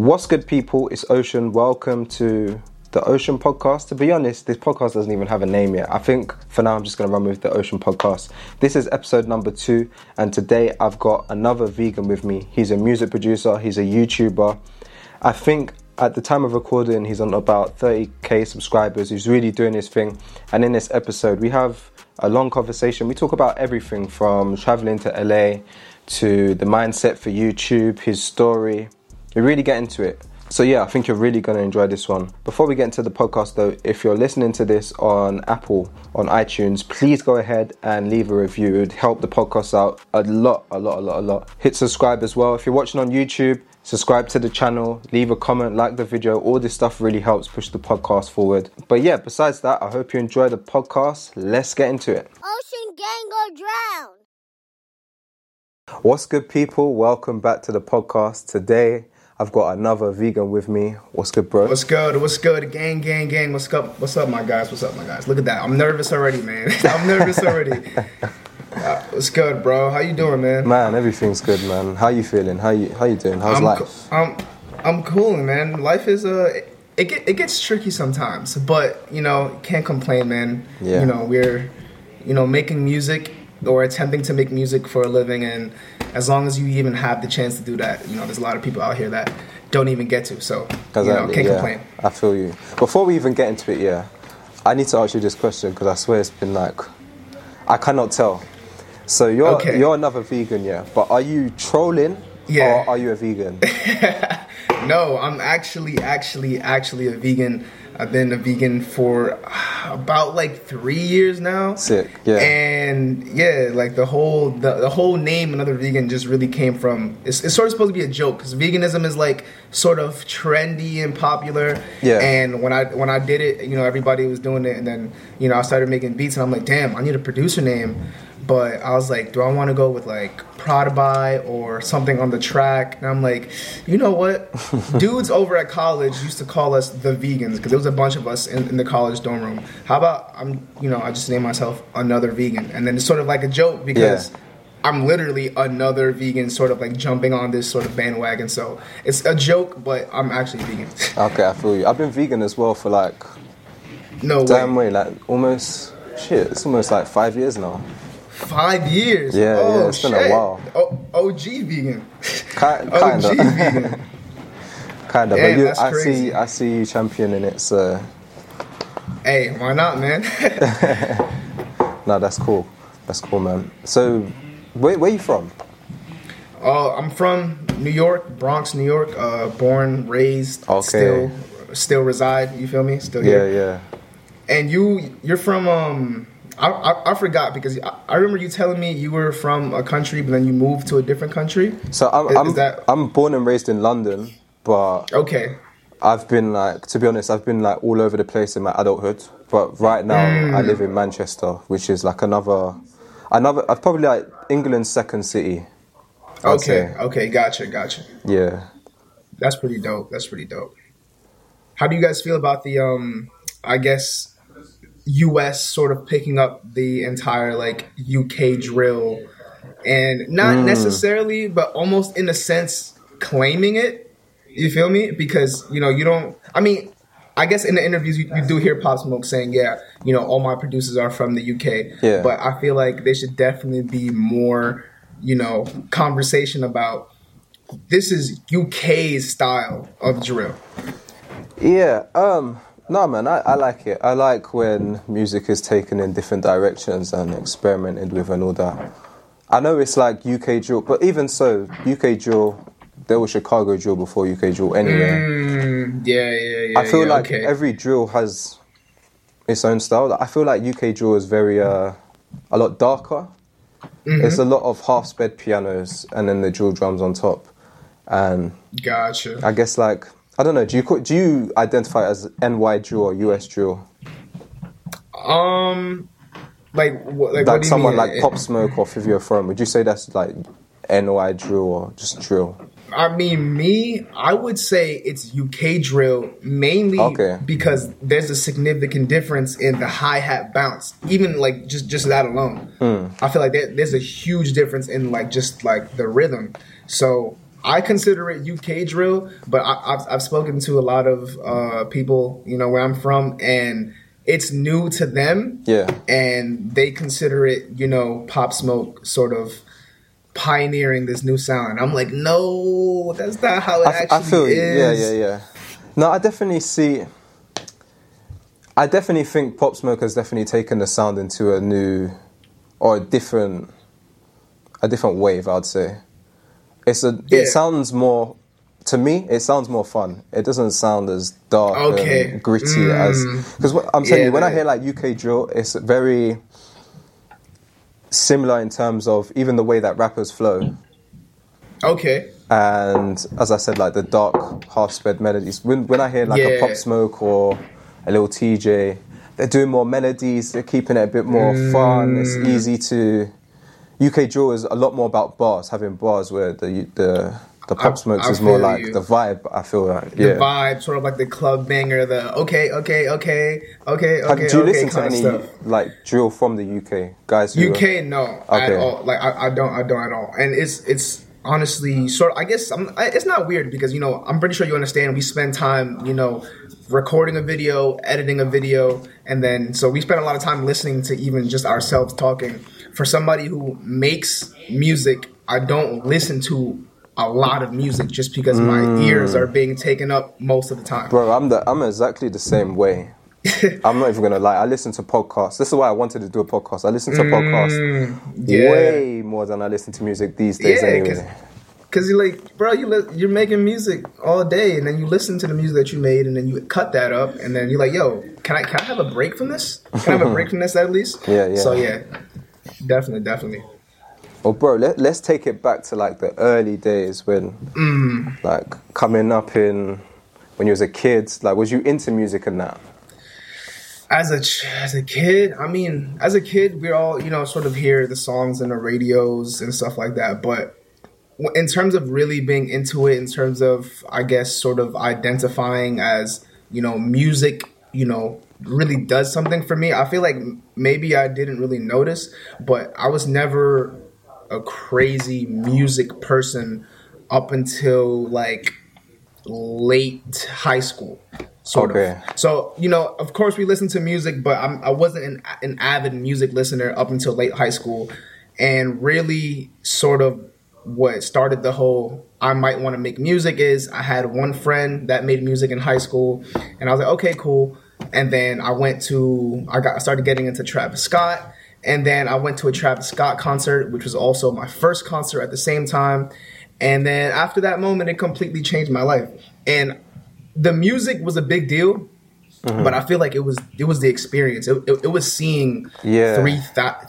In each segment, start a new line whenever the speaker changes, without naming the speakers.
What's good, people? It's Ocean. Welcome to the Ocean Podcast. To be honest, this podcast doesn't even have a name yet. I think for now I'm just going to run with the Ocean Podcast. This is episode number two, and today I've got another vegan with me. He's a music producer, he's a YouTuber. I think at the time of recording, he's on about 30k subscribers. He's really doing his thing. And in this episode, we have a long conversation. We talk about everything from traveling to LA to the mindset for YouTube, his story. We really get into it. So yeah, I think you're really going to enjoy this one. Before we get into the podcast though, if you're listening to this on Apple, on iTunes, please go ahead and leave a review. It would help the podcast out a lot, a lot, a lot, a lot. Hit subscribe as well. If you're watching on YouTube, subscribe to the channel, leave a comment, like the video. All this stuff really helps push the podcast forward. But yeah, besides that, I hope you enjoy the podcast. Let's get into it.
Ocean gang go drown.
What's good, people? Welcome back to the podcast. Today, I've got another vegan with me. What's good, bro?
What's good? What's good? Gang, gang, gang. What's up? What's up, my guys? What's up, my guys? Look at that. I'm nervous already, man. I'm nervous already. Uh, what's good, bro? How you doing, man?
Man, everything's good, man. How you feeling? How you How you doing? How's
I'm,
life?
co- I'm, I'm cool, man. Life is uh, it get, it gets tricky sometimes, but you know, can't complain, man.
Yeah.
You know, we're, you know, making music or attempting to make music for a living, and as long as you even have the chance to do that, you know, there's a lot of people out here that don't even get to. So, you know, can't
yeah.
complain.
I feel you. Before we even get into it, yeah, I need to ask you this question because I swear it's been like, I cannot tell. So you're
Okay.
you're another vegan, yeah, but are you trolling
Yeah.
or are you a vegan?
No, I'm actually, actually, actually a vegan. I've been a vegan for uh, about like three years now.
Sick, yeah.
And yeah, like the whole the, the whole name another vegan just really came from. It's, it's sort of supposed to be a joke because veganism is like sort of trendy and popular.
Yeah.
And when I when I did it, you know, everybody was doing it, and then you know I started making beats, and I'm like, damn, I need a producer name. But I was like, do I want to go with like Prodigy or something on the track? And I'm like, you know what? Dudes over at college used to call us the vegans because there was a bunch of us in, in the college dorm room. How about I'm, you know, I just name myself another vegan, and then it's sort of like a joke because.
Yeah.
I'm literally another vegan, sort of like jumping on this sort of bandwagon. So it's a joke, but I'm actually vegan.
okay, I feel you. I've been vegan as well for like
no
damn
way.
way, like almost shit. It's almost like five years now.
Five years.
Yeah,
oh,
yeah, it's been a while.
O- OG vegan. OG
Kinda,
vegan.
kinda. But you, I
crazy.
see, I see you championing it. So
Hey, why not, man?
no, that's cool. That's cool, man. So where where you from?
uh, I'm from New York, Bronx, New York. Uh, born, raised,
Okay.
still, still reside. You feel me? Still
Yeah,
here.
yeah.
And you, you're from um. I, I, I forgot because I, I remember you telling me you were from a country, but then you moved to a different country.
So I'm
Is-
I'm,
is that-
I'm born and raised in London, but
Okay.
I've been like to be honest, I've been like all over the place in my adulthood. But right now
Mm.
I live in Manchester, which is like another another probably like England's second city. I'd
Okay.
say.
Okay. Gotcha. Gotcha.
Yeah.
That's pretty dope. That's pretty dope. How do you guys feel about the um I guess US sort of picking up the entire like UK drill and not
Hmm.
necessarily but almost in a sense claiming it? You feel me? Because you know, you don't I mean I guess in the interviews you, you do hear Pop Smoke saying, "Yeah, you know, all my producers are from the UK."
Yeah.
But I feel like there should definitely be more, you know, conversation about this is UK's style of drill.
Yeah, um, no, man, I, I like it. I like when music is taken in different directions and experimented with and all that. I know it's like UK drill, but even so, UK drill, there was Chicago drill before UK drill anyway.
Mm, yeah, yeah, yeah.
I feel
yeah,
like
okay.
every drill has its own style. I feel like UK drill is very, uh, a lot darker.
Mm-hmm.
It's a lot of half sped pianos and then the drill drums on top. And
gotcha.
I guess like I don't know. Do you do you identify as NY drill or US drill?
Um, like what? Like, what
Like someone
mean?
like Pop Smoke or Fivio Foreign. Would you say that's like NY drill or just drill?
I mean, me, I would say it's UK drill mainly
Okay.
because there's a significant difference in the hi hat bounce. Even like just just that alone,
Hmm.
I feel like there, there's a huge difference in like just like the rhythm. So I consider it UK drill, but I, have I've spoken to a lot of uh, people, you know, where I'm from, and it's new to them.
Yeah.
And they consider it, you know, Pop Smoke sort of pioneering this new sound. I'm like, no, that's not how it I, actually I feel, is.
Yeah, yeah, yeah. No, I definitely see. I definitely think Pop Smoke has definitely taken the sound into a new or a different, a different wave. I'd say. It's a. Yeah. It sounds more. To me, it sounds more fun. It doesn't sound as dark okay. and gritty mm. as because I'm telling yeah, you, when man. I hear like UK drill, it's very similar in terms of even the way that rappers flow.
Okay.
And as I said, like the dark, half sped melodies. When when I hear like yeah. a Pop Smoke or a Lil Tjay, they're doing more melodies. They're keeping it a bit more mm. fun. It's easy to. UK drill is a lot more about bars, having bars where the the the pop smokes I, I is more like you. the vibe. I feel like
yeah. the vibe, sort of like the club banger. The okay, okay, okay, okay, okay.
do you
okay
listen to any stuff. like drill from the UK guys?
UK, are, no, okay. at all. Like I, I don't, I don't at all. And it's it's honestly sort. Of, I guess I'm, it's not weird because you know I'm pretty sure you understand. We spend time, you know, recording a video, editing a video, and then so we spend a lot of time listening to even just ourselves talking. For somebody who makes music, I don't listen to a lot of music just because mm. my ears are being taken up most of the time.
Bro, I'm the I'm exactly the same way. I'm not even gonna lie. I listen to podcasts. This is why I wanted to do a podcast. I listen to mm, podcasts yeah. way more than I listen to music these days. Yeah, anyway.
Cause you're like, bro, you li- you're making music all day, and then you listen to the music that you made, and then you cut that up, and then you're like, yo, can I can I have a break from this? Can I have a break from this at least?
Yeah, yeah.
So yeah, definitely, definitely.
Well, bro, let, let's take it back to like the early days when,
mm.
like, coming up in when you was a kid. Like, was you into music and that?
As a as a kid, I mean, as a kid, we all you know sort of hear the songs in the radios and stuff like that. But in terms of really being into it, in terms of I guess sort of identifying as you know music, you know really does something for me. I feel like maybe I didn't really notice, but I was never a crazy music person up until like late high school sort okay. of. So you know, of course, we listen to music, but I'm, I wasn't an, an, avid music listener up until late high school, and really, sort of, what started the whole I might want to make music is I had one friend that made music in high school, and I was like, okay, cool. And then I went to I got I started getting into Travis Scott and then I went to a Travis Scott concert, which was also my first concert at the same time. And then after that moment, it completely changed my life. And the music was a big deal, mm-hmm. but I feel like it was it was the experience. It, it, it was seeing
yeah.
three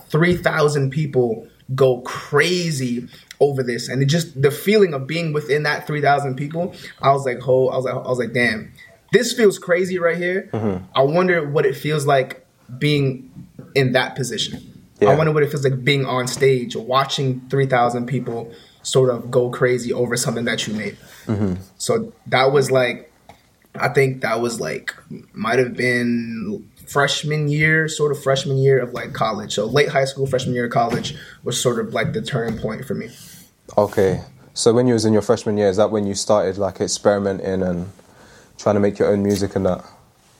three thousand people go crazy over this, and it just the feeling of being within that three thousand people. I was like, oh, I was like, I was like, damn, this feels crazy right here.
Mm-hmm.
I wonder what it feels like being in that position. Yeah. I wonder what it feels like being on stage, watching 3,000 people sort of go crazy over something that you made.
Mm-hmm.
So that was like, I think that was like, might have been freshman year, sort of freshman year of like college. So late high school, freshman year of college was sort of like the turning point for me.
Okay. So when you was in your freshman year, is that when you started like experimenting and trying to make your own music and that?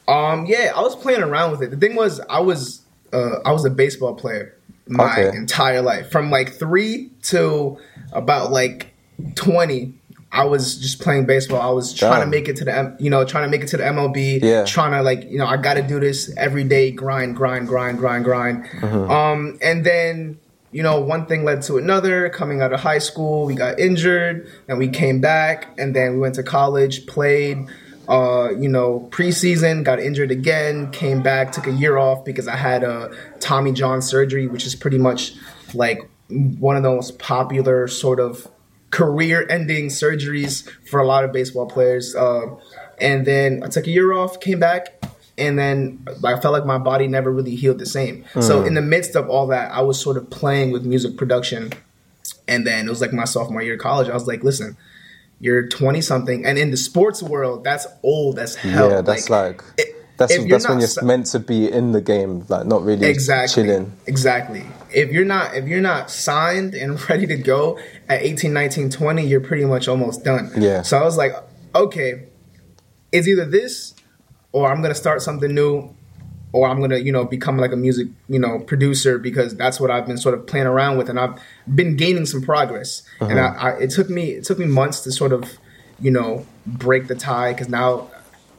Um, yeah, I was playing around with it. The thing was, I was uh, I was a baseball player my okay. entire life, from like three to about like twenty. I was just playing baseball. I was trying Damn. to make it to the, you know, trying to make it to the MLB.
Yeah.
Trying to like, you know, I got to do this every day, grind, grind, grind, grind, grind.
Mm-hmm.
Um, and then, you know, one thing led to another. Coming out of high school, we got injured, and we came back, and then we went to college, played uh, you know, preseason, got injured again, came back, took a year off because I had a Tommy John surgery, which is pretty much like one of the most popular sort of career-ending surgeries for a lot of baseball players. Uh, and then I took a year off, came back, and then I felt like my body never really healed the same. Mm. So in the midst of all that, I was sort of playing with music production. And then it was like my sophomore year of college. I was like, listen, you're 20 something and in the sports world that's old as hell.
yeah that's like, like it, that's, that's when you're meant to be in the game like not really
exactly.
chilling.
Exactly. If you're not if you're not signed and ready to go at 18 19 20 you're pretty much almost done.
Yeah.
so i was like okay it's either this or i'm gonna start something new or i'm gonna you know become like a music you know producer because that's what i've been sort of playing around with and i've been gaining some progress. And uh-huh. I, I it took me it took me months to sort of you know break the tie because now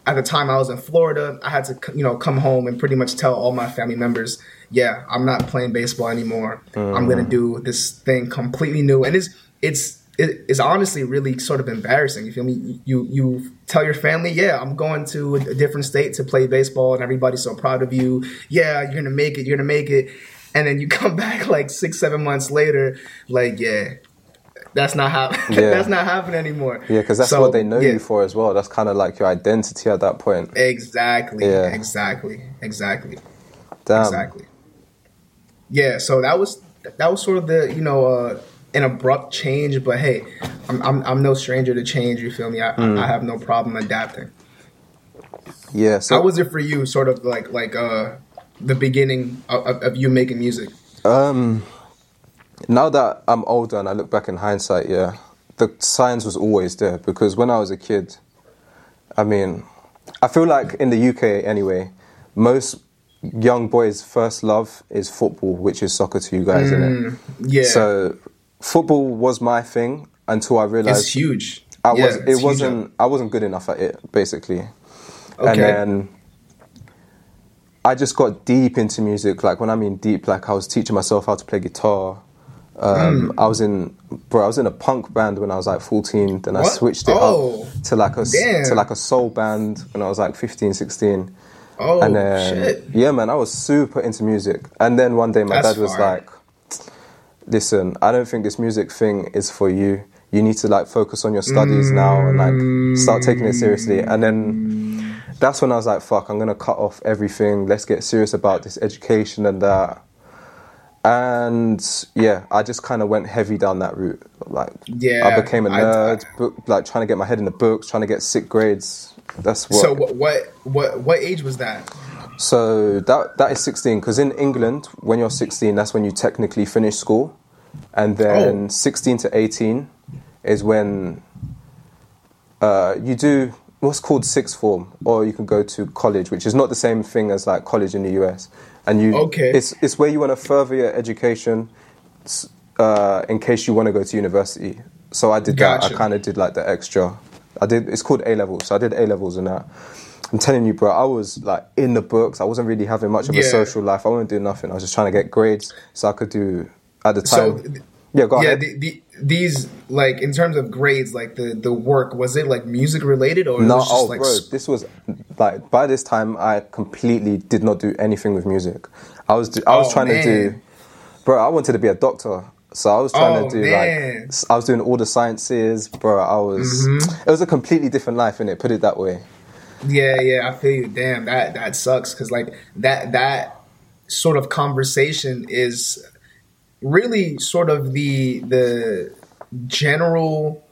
at the time I was in Florida, I had to you know come home and pretty much tell all my family members, yeah, I'm not playing baseball anymore. I'm gonna uh-huh. do this thing completely new, and it's it's it- it's honestly really sort of embarrassing. You feel me? You you tell your family, yeah, I'm going to a different state to play baseball, and everybody's so proud of you. Yeah, you're gonna make it. You're gonna make it. And then you come back like six, seven months later, like, yeah, that's not how
Yeah.
that's not happening anymore.
Yeah, because that's
So,
what they know
yeah.
you for as well. That's kind of like your identity at that point.
Exactly.
Yeah.
Exactly. Exactly.
Damn.
Exactly. Yeah. So that was that was sort of the you know uh, an abrupt change, but hey, I'm I'm, I'm no stranger to change. You feel me? I,
Mm.
I have no problem adapting.
Yeah. So
How was it for you? Sort of like like uh the beginning of, of, of you making music.
Um, now that I'm older and I look back in hindsight, yeah, the signs was always there because when I was a kid, I mean, I feel like in the UK anyway, most young boys' first love is football, which is soccer to you guys, isn't it?
Yeah.
So football was my thing until I realized it's
huge.
I
Yeah,
was it
huge.
wasn't I wasn't good enough at it basically.
okay.
And then I just got deep into music. Like when I mean deep, like I was teaching myself how to play guitar. Um,
Hmm.
I was in, bro. I was in a punk band when I was like fourteen. Then I switched it
Oh,
up to like a
damn.
to like a soul band when I was like 15, 16.
Oh
and then
shit.
yeah, man, I was super into music. And then one day my
That's
dad was like, "Listen, I don't think this music thing is for you. You need to like focus on your studies now and like start taking it seriously." And then that's when I was like, "Fuck, I'm gonna cut off everything. Let's get serious about this education and that." And yeah, I just kind of went heavy down that route. Like,
Yeah,
I became a nerd, book, like trying to get my head in the books, trying to get sick grades. That's what.
So what what what what age was that?
So that that is 16 because in England, when you're 16, that's when you technically finish school, and then
Oh.
16 to 18 is when uh, you do what's called sixth form, or you can go to college, which is not the same thing as like college in the US. And you,
Okay.
it's it's where you want to further your education uh, in case you want to go to university. So I did that. I kind of did like the extra. I did. It's called A levels. So I did A levels and that. I'm telling you, bro. I was like in the books. I wasn't really having much of a social life. I wasn't doing nothing. I was just trying to get grades so I could do at the time.
th-
yeah, go
yeah,
ahead.
the, the, these like in terms of grades, like the the work was it like music related or
No,
just
oh,
like
bro, this was like by this time I completely did not do anything with music. I was do- I was
Oh,
trying to do, bro. I wanted to be a doctor, so I was trying
Oh,
to do
man.
like I was doing all the sciences, bro. I was
Mm-hmm.
it was a completely different life in it. Put it that way.
Yeah, yeah, I feel you. Damn, that that sucks because like that that sort of conversation is really sort of the the general.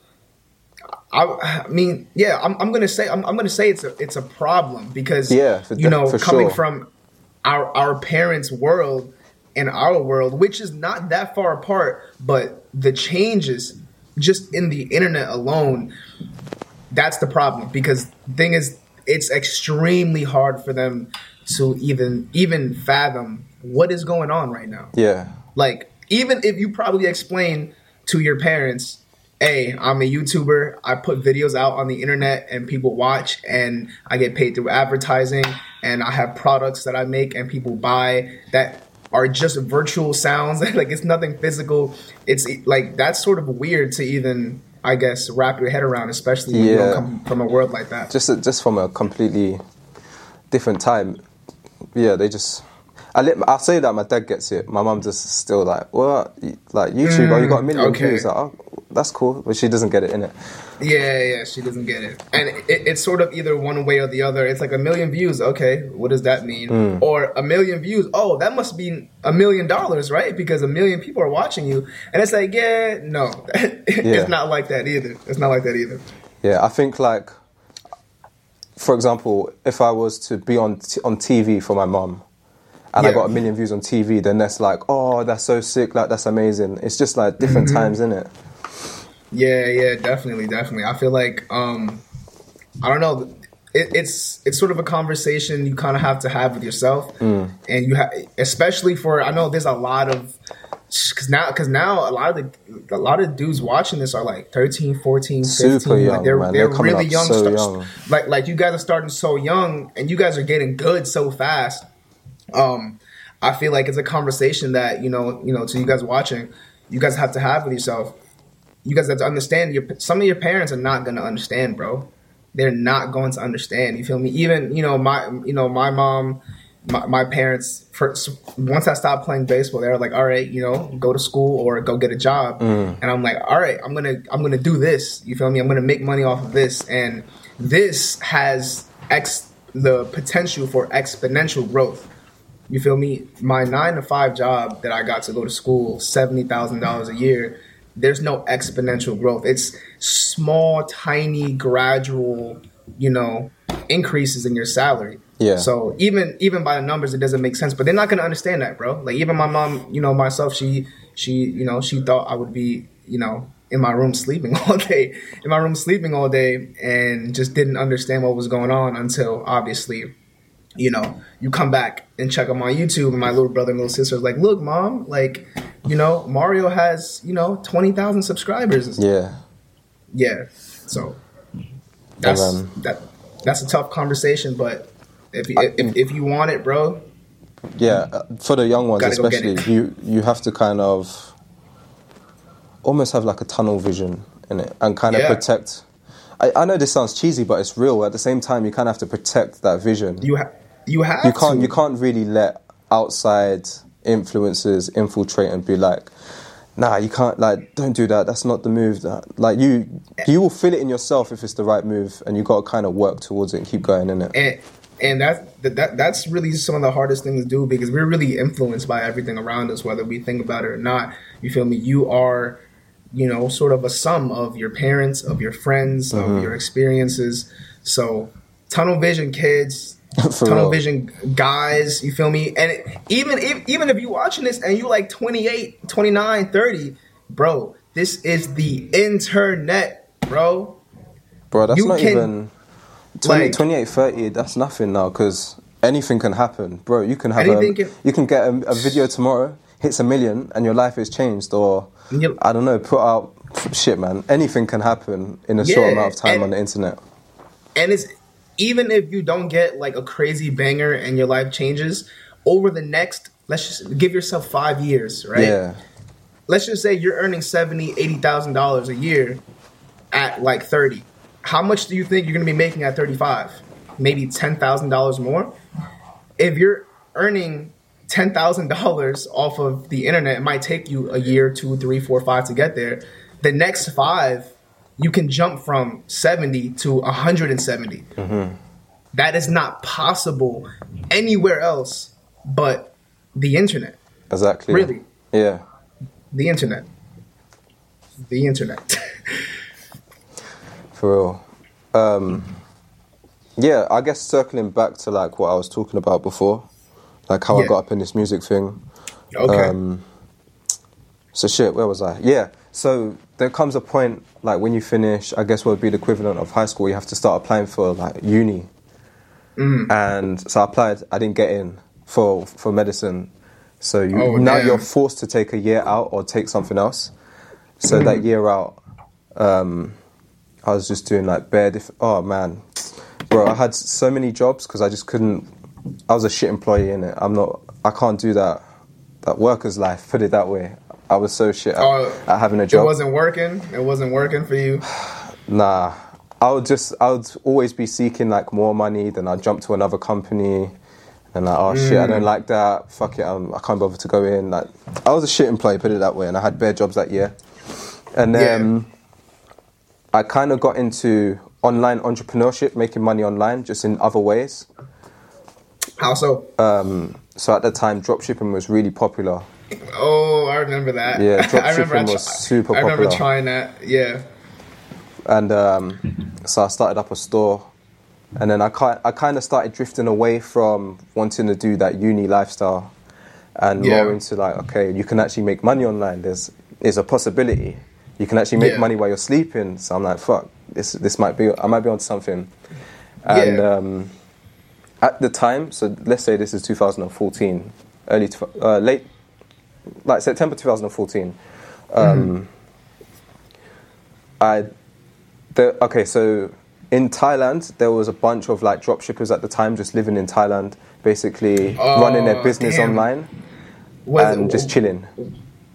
I, I mean, yeah, I'm, I'm gonna say I'm, I'm gonna say it's a it's a problem because
Yeah, for
you know coming
sure.
from our our parents' world and our world, which is not that far apart, but the changes just in the internet alone that's the problem because the thing is it's extremely hard for them to even even fathom what is going on right now
Yeah,
like even if you probably explain to your parents hey i'm a youtuber i put videos out on the internet and people watch and i get paid through advertising and i have products that i make and people buy that are just virtual sounds like it's nothing physical it's like that's sort of weird to even i guess wrap your head around especially when you don't come from a world like that
just just from a completely different time. Yeah, they just. I let, I say that my dad gets it. My mum just still like, what? Like YouTube? oh, you got a million
Mm, okay.
views? Like, oh, that's cool, but she doesn't get it in it.
Yeah, yeah, she doesn't get it, and it, it's sort of either one way or the other. It's like a million views. Okay, what does that mean?
Hmm.
Or a million views. Oh, that must be a million dollars, right? Because a million people are watching you, and it's like, yeah, no,
Yeah.
it's not like that either. It's not like that either.
Yeah, I think like, for example, if I was to be on t- on TV for my mum, and I got a million views on TV, then that's like, oh, that's so sick, like that's amazing. It's just like different
Mm-hmm.
times, in it?
Yeah, yeah, definitely, definitely. I feel like um I don't know. It, it's it's sort of a conversation you kind of have to have with yourself,
Mm.
and you have especially for I know there's a lot of because now because now a lot of the a lot of dudes watching this are like 13 14 15
Super
like
young,
they're,
man.
they're
They're
really young,
so
start-
young.
like like you guys are starting so young and you guys are getting good so fast um i feel like it's a conversation that you know you know to you guys watching you guys have to have with yourself. You guys have to understand your some of your parents are not going to understand bro. They're not going to understand you feel me? Even you know my you know my mom my, my parents first, once i stopped playing baseball they were like all right you know go to school or go get a job. And i'm like all right i'm gonna i'm gonna do this you feel me? I'm gonna make money off of this. And this has ex the potential for exponential growth you feel me? My nine to five job that I got to go to school, seventy thousand dollars a year. There's no exponential growth. It's small, tiny, gradual, you know, increases in your salary.
Yeah.
So even even by the numbers, it doesn't make sense. But they're not gonna understand that, bro. Like even my mom, you know, myself, she she you know she thought I would be you know in my room sleeping all day, in my room sleeping all day, and just didn't understand what was going on until obviously you know, you come back and check them on my YouTube, and my little brother and little sister is like, "Look, mom, like, you know, Mario has you know twenty thousand subscribers."
Yeah.
Yeah, so that's
um,
that. That's a tough conversation, but if you, if, if you want it, bro,
Yeah, uh, for the young ones
Gotta go get
especially, you you have to kind of almost have like a tunnel vision in it and kind of
Yeah.
protect. I, I know this sounds cheesy, but it's real. At the same time, you kind of have to protect that vision.
you have you have
you can't
to.
you can't really let outside influences infiltrate and be like, nah, you can't like don't do that. That's not the move. That like you you will feel it in yourself if it's the right move, and you got to kind of work towards it and keep going in it.
and and that, that that that's really some of the hardest things to do because we're really influenced by everything around us, whether we think about it or not. You feel me? You are, you know, sort of a sum of your parents, of your friends, of mm-hmm. your experiences. So, tunnel vision, kids.
For
tunnel
real.
vision guys you feel me and it, even if even if you're watching this and you're like 28 29 30 bro this is the internet bro
Bro, that's
You
not
can,
even 20,
like-
28, 30, That's nothing now because anything can happen, bro. You can have a,
can-
you can get a, a video tomorrow, hits a million, and your life is changed. Or
Yep.
I don't know, put out shit, man. Anything can happen in a short amount of time
and-
on the internet.
and it's even if you don't get like a crazy banger and your life changes over the next let's just give yourself five years right?
Yeah,
let's just say you're earning 70 80000 dollars a year at like 30 how much do you think you're going to be making at 35 maybe $10000 more? If you're earning $10000 off of the internet it might take you a year two three four five to get there. The next five you can jump from 70 to 170 That is not possible anywhere else but the internet
exactly.
Really?
Yeah.
the internet the internet
For real. Um, yeah, I guess circling back to like what I was talking about before, like how I got up in this music thing.
okay
Um, so shit, where was I? Yeah. So there comes a point like when you finish, I guess what would be the equivalent of high school, you have to start applying for like uni.
Mm.
And so I applied, I didn't get in for for medicine. So you,
Oh,
now
damn.
you're forced to take a year out or take something else. So
Mm-hmm.
that year out, um, I was just doing like bare. Diff- oh man, bro, I had so many jobs because I just couldn't. I was a shit employee in it. I'm not. I can't do that. That worker's life. Put it that way. I was so shit at,
Oh,
at having a job.
it wasn't working it wasn't working for you
Nah, I would just. I would always be seeking like more money. Then I'd jump to another company. And like, oh shit, I
Mm.
don't like that. Fuck it, I'm, I can't bother to go in. Like, I was a shit employee, put it that way, and I had bare jobs that year. And then I kind of got into online entrepreneurship, making money online, just in other ways.
how so
Um, so at the time, dropshipping was really popular.
Oh i remember that
Yeah,
I remember I
dropshipping was
try-
super
i remember trying that yeah
And um, so I started up a store and then I ki- I kind of started drifting away from wanting to do that uni lifestyle, and
Yeah.
more into like, okay, you can actually make money online. There's is a possibility. You can actually make
Yeah.
money while you're sleeping. So I'm like, fuck, this this might be I might be onto something. And
Yeah.
um, at the time, so let's say this is 2014, early, tw- uh, late, like September 2014. Um, I, the, okay, so in Thailand, there was a bunch of like drop shippers at the time just living in Thailand, basically running their
Oh,
business
damn.
online
Was
and just chilling.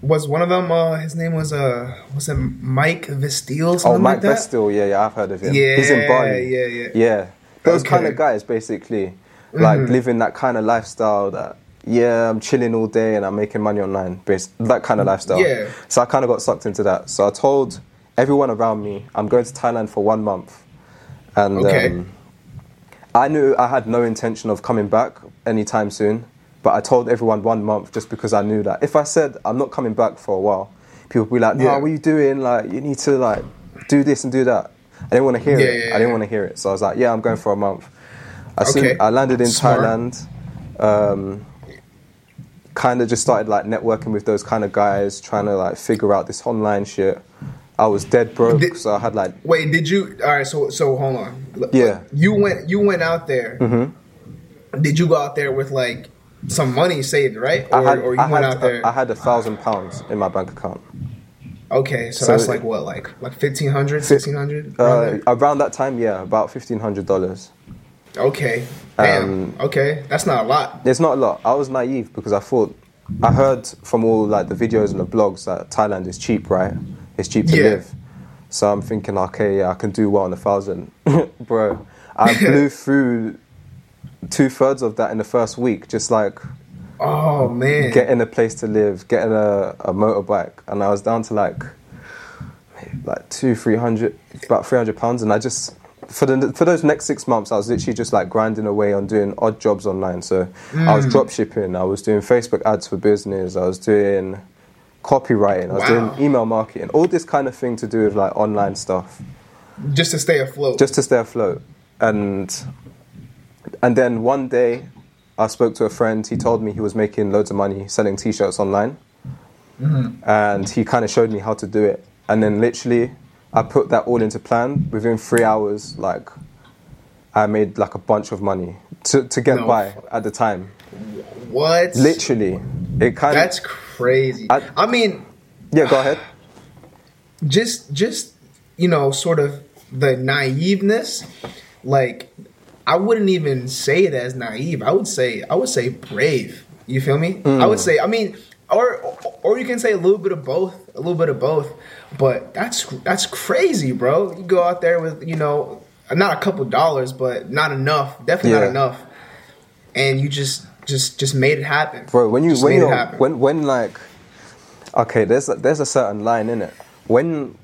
was one of them? Uh, his name was uh, was it Mike Vestil?
Oh,
Something
Mike
like that?
Vestil, yeah, yeah, I've heard of him. He's in
Yeah,
Bali.
yeah, yeah.
Yeah, those
Okay.
kind of guys, basically, like
Mhm.
living that kind of lifestyle. That yeah, I'm chilling all day and I'm making money online. Based that kind of lifestyle.
Yeah.
So I kind of got sucked into that. So I told everyone around me I'm going to Thailand for one month, and
Okay.
um, I knew I had no intention of coming back anytime soon. But I told everyone one month just because I knew that if I said I'm not coming back for a while, people would be like, "No,
Yeah.
what are you doing? Like, you need to like do this and do that." I didn't want to hear
Yeah,
it.
yeah,
I didn't want to hear it. So I was like, "Yeah, I'm going for a month." I soon,
Okay.
I landed in
Smart.
Thailand. Um, kind of just started like networking with those kind of guys, trying to like figure out this online shit. I was dead broke,
Did-
so I had like
Wait, did you? All right, so so hold on.
Yeah. Mm-hmm.
you went you went out there. Did you go out there with like some money saved, right? Or,
I had,
or you
I
went
had,
out there?
I had a thousand pounds in my bank account.
okay, so,
So
that's
it-
like what, like like 1500 1600
Uh, around that time, yeah, about fifteen hundred dollars.
Okay, damn.
um,
okay, that's not a lot.
It's not a lot. I was naive because I thought I heard from all like the videos and the blogs that Thailand is cheap, right? It's cheap to
Yeah.
live. So I'm thinking, okay, yeah, I can do well on a thousand, bro. I blew through two thirds of that in the first week, just like
Oh man,
getting a place to live, getting a, a motorbike, and I was down to like like two, three hundred, about three hundred pounds, and I just for the for those next six months, I was literally just like grinding away on doing odd jobs online. So I was hmm. drop shipping, I was doing Facebook ads for business, I was doing copywriting, I was
Wow.
doing email marketing, all this kind of thing to do with like online stuff
just to stay afloat.
just to stay afloat. And and then one day, I spoke to a friend. He told me he was making loads of money selling T-shirts online, hmm. and he kind of showed me how to do it. And then literally, I put that all into plan. Within three hours, like I made like a bunch of money to to get
No.
by at the time.
what?
Literally, it kind of.
That's crazy.
I-
I mean,
yeah. Go ahead.
just just you know sort of the naiveness like i wouldn't even say it as naive i would say i would say brave you feel me i would mm. say i mean or or you can say a little bit of both a little bit of both but that's that's crazy bro. You go out there with you know not a couple dollars but not enough definitely
Yeah.
not enough. And you just just just made it happen.
Bro when you
Just
when
made it
you
happen.
when when like okay there's a, there's a certain line in it when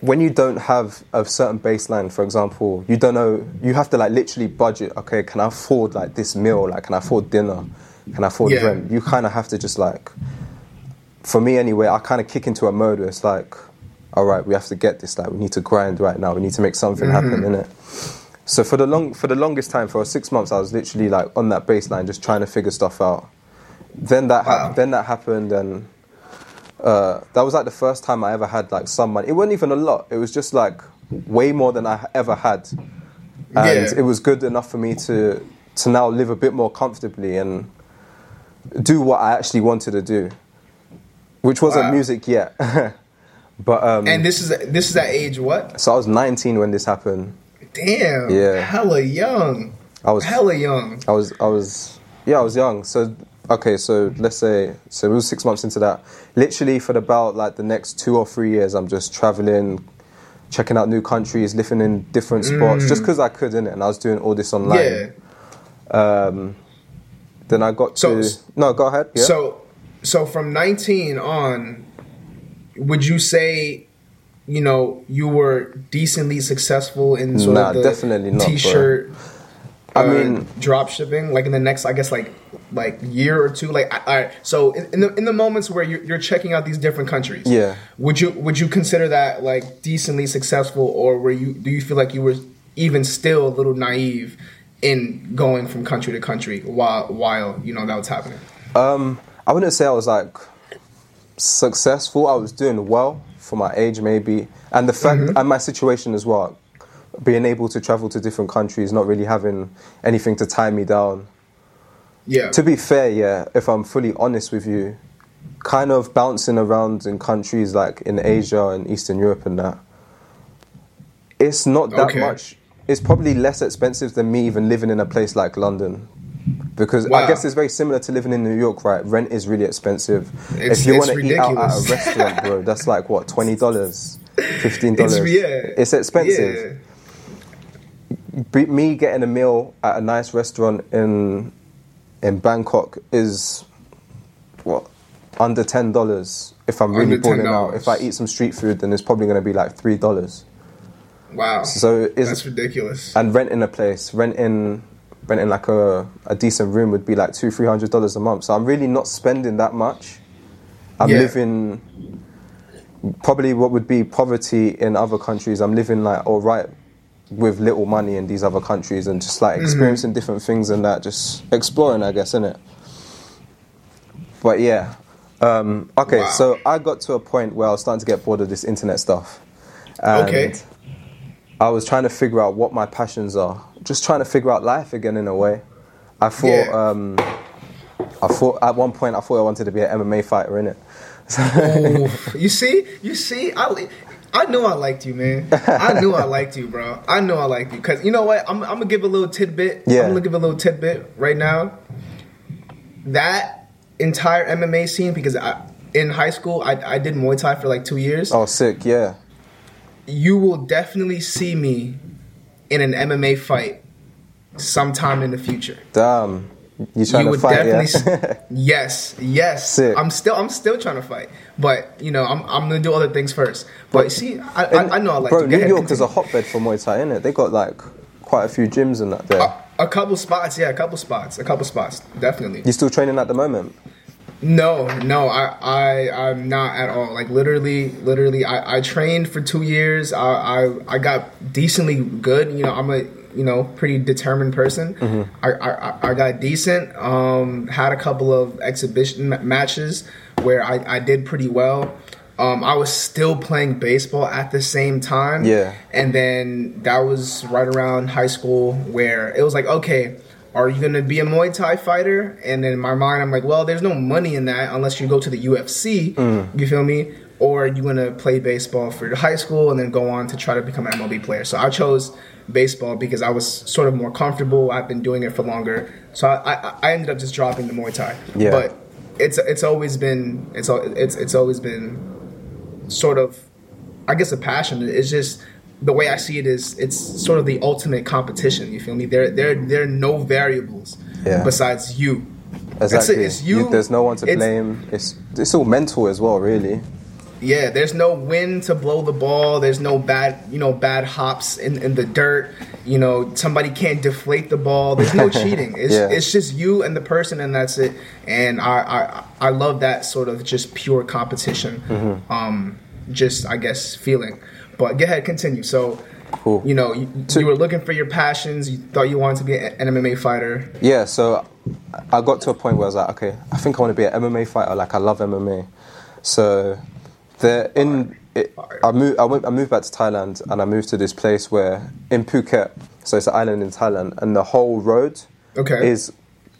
when you don't have a certain baseline for example you don't know you have to like literally budget okay can i afford like this meal? Like can i afford dinner? Can i afford
Yeah.
rent? You kind of have to just like for me anyway i kind of kick into a mode where it's like all right we have to get this like we need to grind right now we need to make something happen in it so for the long for the longest time for six months i was literally like on that baseline just trying to figure stuff out then that
Wow.
then that happened and uh, that was like the first time I ever had like some money. It wasn't even a lot. It was just like way more than I ever had, and
Yeah.
it was good enough for me to to now live a bit more comfortably and do what I actually wanted to do, which wasn't
Wow.
music yet. but um,
and this is this is at age what
so I was 19 when this happened.
Damn.
Yeah.
Hella young.
I was
hella young.
I was I was yeah I was young. So okay, so let's say so it was six months into that. Literally for about like the next two or three years, I'm just traveling, checking out new countries, living in different spots, just because I could in it, and I was doing all this online.
Mm. Yeah.
Um, then I got
So-
to no, go ahead. Yeah.
So so from 19 on would you say you know you were decently successful in sort
Nah,
of the
definitely not,
t-shirt
I
uh,
mean-
drop shipping like in the next I guess like like year or two like I- all right so in, in the in the moments where you're, you're checking out these different countries
Yeah.
would you would you consider that like decently successful or were you do you feel like you were even still a little naive in going from country to country while while you know that was happening?
Um, I wouldn't say I was like successful. I was doing well for my age, maybe, and the fact
Mm-hmm.
and my situation as well. Being able to travel to different countries, not really having anything to tie me down.
Yeah.
To be fair, yeah, if I'm fully honest with you, kind of bouncing around in countries like in Asia and Eastern Europe and that, it's not that
Okay.
much. It's probably less expensive than me even living in a place like London. Because I guess it's very similar to living in New York, right? Rent is really expensive.
It's-
if you want to eat out at a restaurant, bro, that's like what twenty dollars, fifteen dollars.
Yeah.
it's expensive
Yeah.
be, me getting a meal at a nice restaurant in in Bangkok is what under ten dollars. If I'm really balling out, if I eat some street food, then it's probably going to be like three dollars.
Wow.
So is
That's ridiculous.
and renting a place, renting renting like a, a decent room would be like two three hundred dollars a month. So I'm really not spending that much. I'm
Yeah.
living probably what would be poverty in other countries. I'm living like all right with little money in these other countries and just
Mm-hmm.
like experiencing different things and that, just exploring, I guess, it But yeah. Um, okay,
Wow.
so I got to a point where I was starting to get bored of this internet stuff. And
Okay.
I was trying to figure out what my passions are. Just trying to figure out life again in a way. I thought
Yeah.
um, I thought at one point I thought I wanted to be an MMA fighter in it.
Oof. you see, you see, I, I knew I liked you, man. I knew I liked you, bro. I knew I liked you because you know what? I'm, I'm gonna give a little tidbit.
Yeah.
I'm gonna give a little tidbit right now. That entire MMA scene, because I, in high school I, I did Muay Thai for like two years.
Oh, sick! Yeah,
You will definitely see me in an MMA fight sometime in the future.
damn. You trying
you
to fight? yeah?
s- yes yes
Sick.
i'm still i'm still trying to fight but you know i'm, I'm gonna do other things first but see i, I, I know i like
bro, New York is a hotbed for Muay Thai, innit? They got like quite a few gyms in that there.
a, a couple spots yeah a couple spots a couple spots definitely
you still training at the moment?
No no i i i'm not at all. Like literally literally i i trained for two years. I i, I got decently good. You know i'm a you know pretty determined person. I, I I- i got decent. Um had a couple of exhibition ma- matches where i i did pretty well. Um, I was still playing baseball at the same time.
Yeah.
And then that was right around high school where it was like, okay, are you gonna be a Muay Thai fighter? And in my mind, I'm like, well, there's no money in that unless you go to the UFC. Mm. You feel me? Or you gonna play baseball for high school and then go on to try to become an MLB player. So I chose baseball because I was sort of more comfortable. I've been doing it for longer, so I, I, I ended up just dropping the Muay Thai.
Yeah.
But it's it's always been it's it's it's always been sort of I guess a passion. It's just the way I see it is it's sort of the ultimate competition. You feel me? There there there are no variables
Yeah.
besides you.
Exactly.
It's you.
there's no one to
It's-
blame. It's it's all mental as well, really.
Yeah, there's no wind to blow the ball. There's no bad, you know, bad hops in, in the dirt. You know, somebody can't deflate the ball. There's no cheating. It's
Yeah.
it's just you and the person, and that's it. And I I, I love that sort of just pure competition.
Mm-hmm.
Um, just I guess feeling. But go ahead, continue. So,
Cool.
you know, you,
To-
you were looking for your passions. You thought you wanted to be an MMA fighter.
Yeah, so I got to a point where I was like, okay, I think I want to be an MMA fighter. Like I love MMA. So the in it, I moved I went I moved back to Thailand and I moved to this place where in Phuket, so it's an island in Thailand, and the whole road
Okay.
is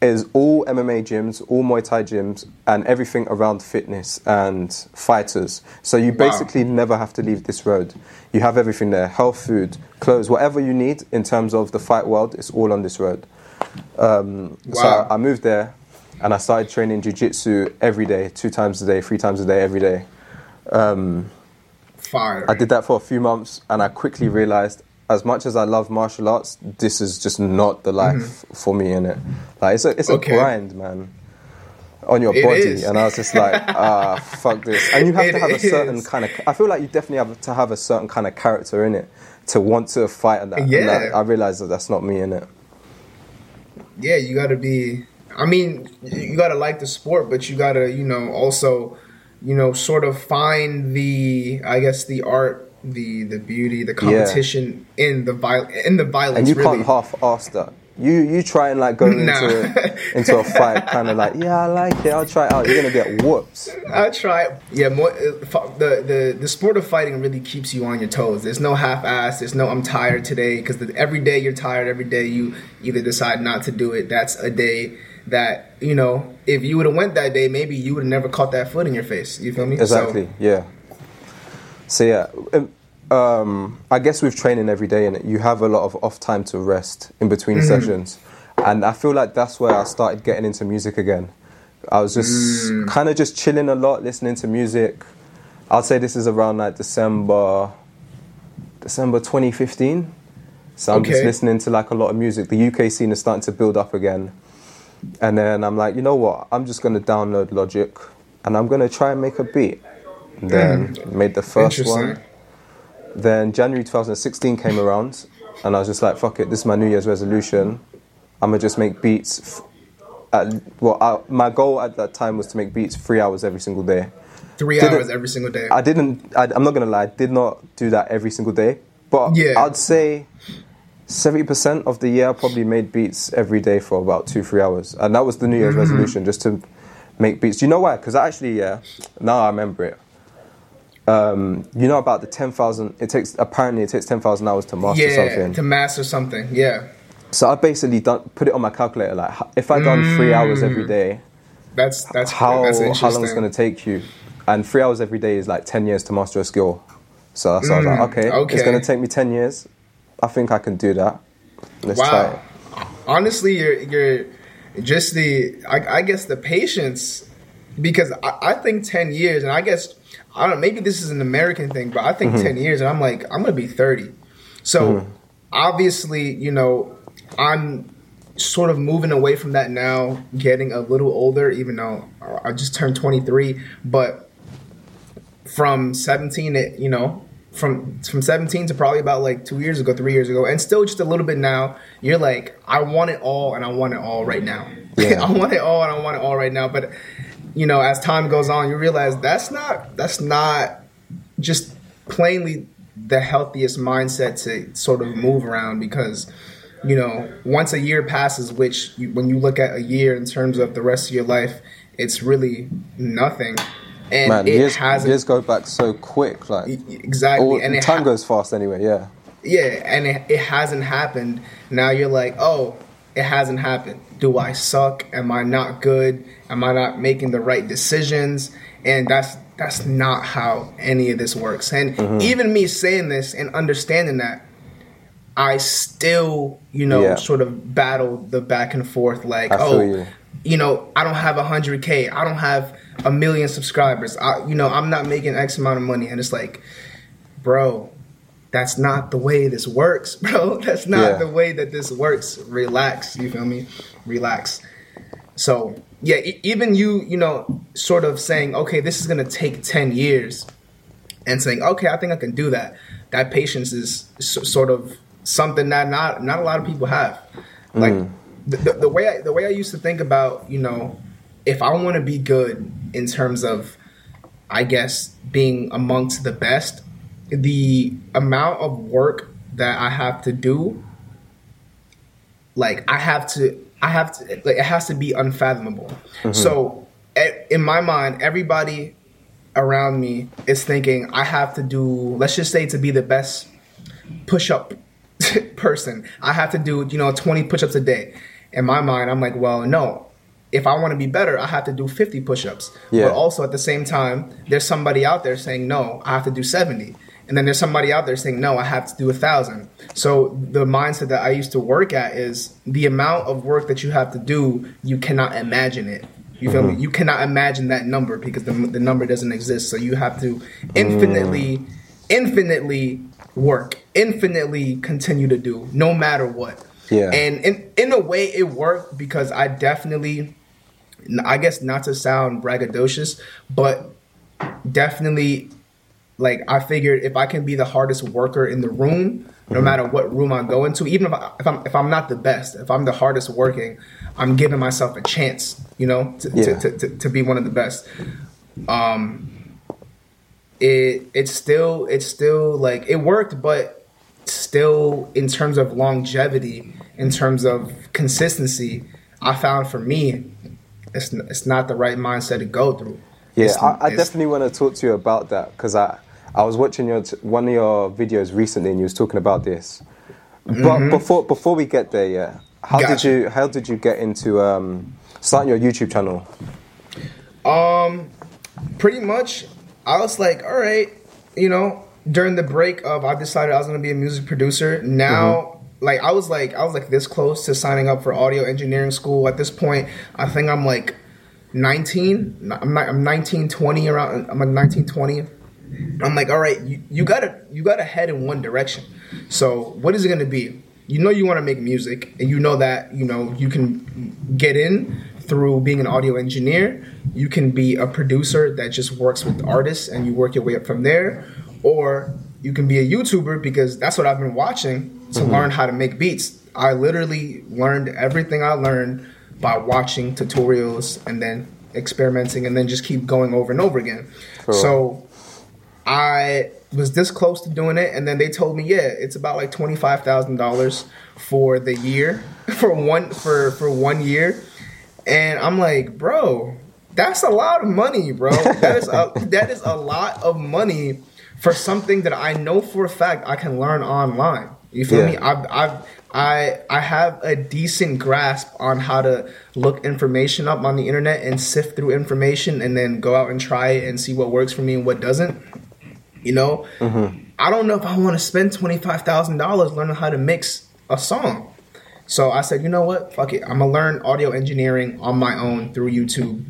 is all MMA gyms, all Muay Thai gyms, and everything around fitness and fighters. So you
Wow.
basically never have to leave this road. You have everything there: health, food, clothes, whatever you need in terms of the fight world. It's all on this road. Um, So
Wow.
I, I moved there, and I started training jiu-jitsu every day, two times a day, three times a day, every day. Um,
Fire.
I did that for a few months, and I quickly realized, as much as I love martial arts, this is just not the life for me in it. Like it's a it's a
Mm-hmm.
Grind, man, on your
It
body,
is.
and I was just like, ah, fuck this. And you have to
It
have a certain kind of. I feel like you definitely have to have a certain kind of character in it to want to fight and that. And
Yeah.
that- I realized that that's not me in it.
yeah, you got to be. I mean, you got to like the sport, but you got to, you know, also, you know, sort of find the, I guess, the art the the beauty, the competition in the viol- in the violence.
and you
really.
can't half-ass that. You you try and like go
Nah.
into into a fight, kind of like yeah, I like it. I'll try it out. You're gonna get whoops.
I try. Yeah, more, uh, the the the sport of fighting really keeps you on your toes. There's no half-ass. There's no I'm tired today because every day you're tired. Every day you either decide not to do it. That's a day that you know if you would have went that day, maybe you would have never caught that foot in your face. You feel me?
Exactly. yeah. So yeah, um, um, I guess with training every day, and you have a lot of off time to rest in between
Mm-hmm.
sessions, and I feel like that's where I started getting into music again. I was just
Mm.
kind of just chilling a lot, listening to music. I'd say this is around like December, December 2015. So I'm just listening to like a lot of music. The UK scene is starting to build up again. And then I'm like, you know what? I'm just gonna download Logic and I'm gonna try and make a beat. Then made the first
Mm.
One. Then January 2016 came around and I was just like, fuck it, this is my New Year's resolution. I'm gonna just make beats. At, well, I, my goal at that time was to make beats three hours every single day.
Three
Did it-
hours every single day.
I didn't. I, I'm not gonna lie. I did not do that every single day, but
Yeah.
I'd say seventy percent of the year I probably made beats every day for about two, three hours, and that was the New Year's
Mm-hmm.
resolution, just to make beats. Do you know why? Because actually, yeah, now I remember it. Um, you know about the ten thousand. It takes apparently it takes ten thousand hours to master
yeah,
something.
to master something. Yeah,
so I basically done, put it on my calculator. Like, if I done three hours
Mm.
every day,
that's that's
how
that's
how long it's going to take you and three hours every day is like 10 years to master a skill so, so i was like okay,
Mm, okay.
it's going to take me 10 years i think i can do that let's try it
Honestly, you're you're just the I, I guess the patience because I, I think ten years and I guess I don't know maybe this is an American thing but I think
Mm-hmm.
ten years and I'm like I'm gonna be thirty so obviously you know I'm sort of moving away from that now getting a little older even though I just turned 23 but from 17 it you know from from 17 to probably about like two years ago three years ago and still just a little bit now you're like i want it all and i want it all right now
Yeah.
i want it all and i want it all right now but you know as time goes on you realize that's not that's not just plainly the healthiest mindset to sort of move around because you know once a year passes which you, when you look at a year in terms of the rest of your life it's really nothing. And
man
it
years, years go back so quick like
exactly
all,
and
time
ha-
goes fast anyway yeah.
yeah and it, it hasn't happened. Now you're like oh it hasn't happened do i suck am i not good am i not making the right decisions and that's that's not how any of this works and
Mm-hmm.
even me saying this and understanding that i still you know
Yeah.
sort of battle the back and forth like oh
you.
you know, I don't have a hundred K, I don't have a million subscribers. I, you know, I'm not making X amount of money, and it's like, bro, that's not the way this works, bro. That's not
Yeah.
the way that this works. Relax, you feel me? Relax. So yeah, e- even you, you know, sort of saying, okay, this is gonna take ten years, and saying, okay, I think I can do that. That patience is s- sort of something that not not a lot of people have. Like mm. the, the, the way I, the way I used to think about, you know, if I want to be good in terms of, I guess, being amongst the best, the amount of work that I have to do, like I have to, I have to, like it has to be unfathomable. Mm-hmm. So, e- in my mind, everybody around me is thinking I have to do, let's just say, to be the best push up person, I have to do, you know, 20 push ups a day. In my mind, I'm like, well, no. If I want to be better, I have to do 50 push ups.
Yeah.
But also at the same time, there's somebody out there saying, no, I have to do 70. And then there's somebody out there saying, no, I have to do a thousand. So the mindset that I used to work at is the amount of work that you have to do, you cannot imagine it. You feel me? Mm-hmm. You cannot imagine that number because the, the number doesn't exist. So you have to infinitely, mm. infinitely work, infinitely continue to do, no matter what.
Yeah.
And in in a way, it worked because I definitely, I guess not to sound braggadocious, but definitely, like I figured if I can be the hardest worker in the room, no matter what room I go into, even if, I, if I'm if I'm not the best, if I'm the hardest working, I'm giving myself a chance, you know, to,
Yeah.
to, to, to, to be one of the best. Um, it it's still it's still like it worked, but still in terms of longevity, in terms of consistency, I found for me, it's it's not the right mindset to go through.
Yeah,
It's-
I, I
it's-
definitely want to talk to you about that because I, I was watching your t- one of your videos recently and you was talking about this. But before before we get there, yeah, how did
Mm-hmm.
You how did you get into um, starting your YouTube channel?
Um, pretty much, I was like, all right, you know, during the break of, I decided I was gonna be a music producer. Now, like, I was like, I was like this close to signing up for audio engineering school. At this point, I think I'm like 19. I'm not, I'm 19, 20 around. I'm like 19, 20. I'm like, all right, you, you gotta you gotta head in one direction. So what is it gonna be? You know you want to make music, and you know that you know you can get in through being an audio engineer. You can be a producer that just works with artists, and you work your way up from there, or you can be a YouTuber because that's what I've been watching to mm-hmm. learn how to make beats. I literally learned everything I learned by watching tutorials and then experimenting, and then just keep going over and over again.
Cool.
So I was this close to doing it, and then they told me, yeah, it's about like twenty five thousand dollars for the year, for one for for one year, and I'm like, bro, that's a lot of money, bro. That is a that is a lot of money for something that I know for a fact I can learn online. You feel
Yeah.
me? I've, I've I I have a decent grasp on how to look information up on the internet and sift through information and then go out and try it and see what works for me and what doesn't. You know, I don't know if I want to spend twenty five thousand dollars learning how to mix a song. So I said, you know what? Fuck it. I'm gonna learn audio engineering on my own through YouTube.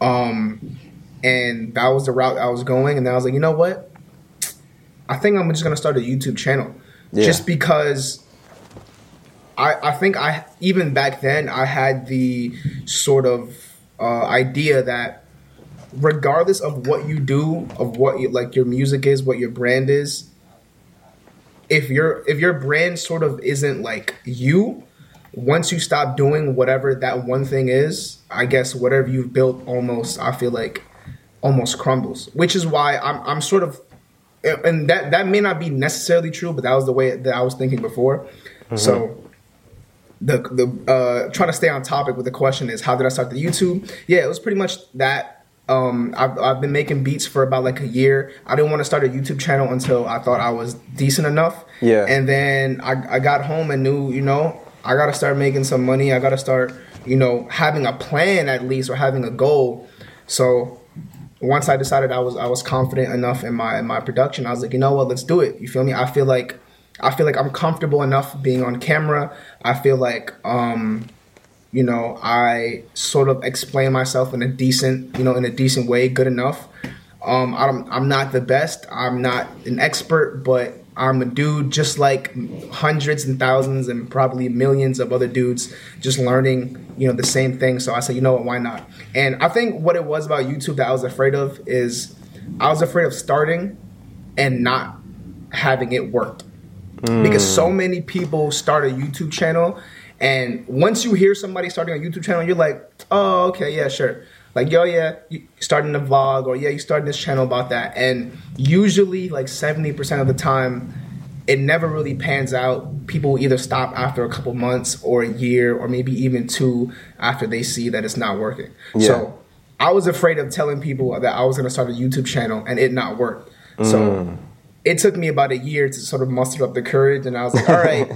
Um, and that was the route I was going. And then I was like, you know what? I think I'm just gonna start a YouTube channel,
Yeah.
just because. I, I think I even back then I had the sort of uh, idea that regardless of what you do, of what you, like your music is, what your brand is, if your if your brand sort of isn't like you, once you stop doing whatever that one thing is, I guess whatever you've built almost I feel like almost crumbles. Which is why I'm I'm sort of and that that may not be necessarily true, but that was the way that I was thinking before. So the the uh, trying to stay on topic with the question is how did I start the YouTube? Yeah, it was pretty much that. Um, I've, I've been making beats for about like a year. I didn't want to start a YouTube channel until I thought I was decent enough.
Yeah.
And then I, I got home and knew, you know, I got to start making some money. I got to start, you know, having a plan at least or having a goal. So once I decided I was I was confident enough in my in my production, I was like, you know what, let's do it. You feel me? I feel like I feel like I'm comfortable enough being on camera. I feel like um, you know, I sort of explain myself in a decent, you know, in a decent way, good enough. Um, I'm I'm not the best. I'm not an expert, but I'm a dude just like hundreds and thousands and probably millions of other dudes just learning, you know, the same thing. So I said, you know what, why not? And I think what it was about YouTube that I was afraid of is I was afraid of starting and not having it work because so many people start a YouTube channel, and once you hear somebody starting a YouTube channel, you're like, oh, okay, yeah, sure. Like, yo, yeah, you starting a vlog, or yeah, you starting this channel about that. And usually, like 70% of the time, it never really pans out. People either stop after a couple months, or a year, or maybe even two after they see that it's not working.
Yeah.
So, I was afraid of telling people that I was going to start a YouTube channel and it not work. So, mm. It took me about a year to sort of muster up the courage and I was like, all right,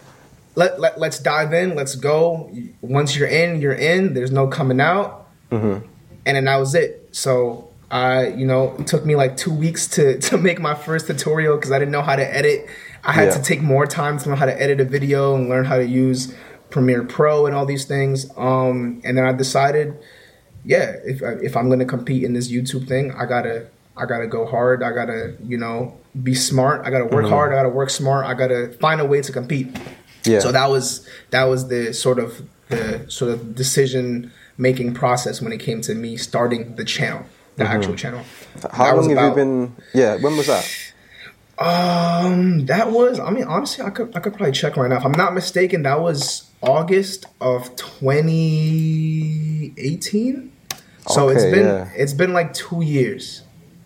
let, let, let's dive in, let's go. Once you're in, you're in, there's no coming out. And then that was it. So I, you know, it took me like two weeks to, to make my first tutorial because I didn't know how to edit. I had
Yeah.
to take more time to learn how to edit a video and learn how to use Premiere Pro and all these things. Um, and then I decided, yeah, if if I'm gonna compete in this YouTube thing, I gotta I gotta go hard. I gotta you know be smart. I gotta work hard. I gotta work smart. I gotta find a way to compete.
Yeah.
So that was that was the sort of the sort of decision making process when it came to me starting the channel, the actual channel.
How
That
long have you been? Yeah, when was that?
Um, that was. I mean, honestly, I could I could probably check right now. If I'm not mistaken, that was August of 2018. So it's been
yeah.
it's been like two years.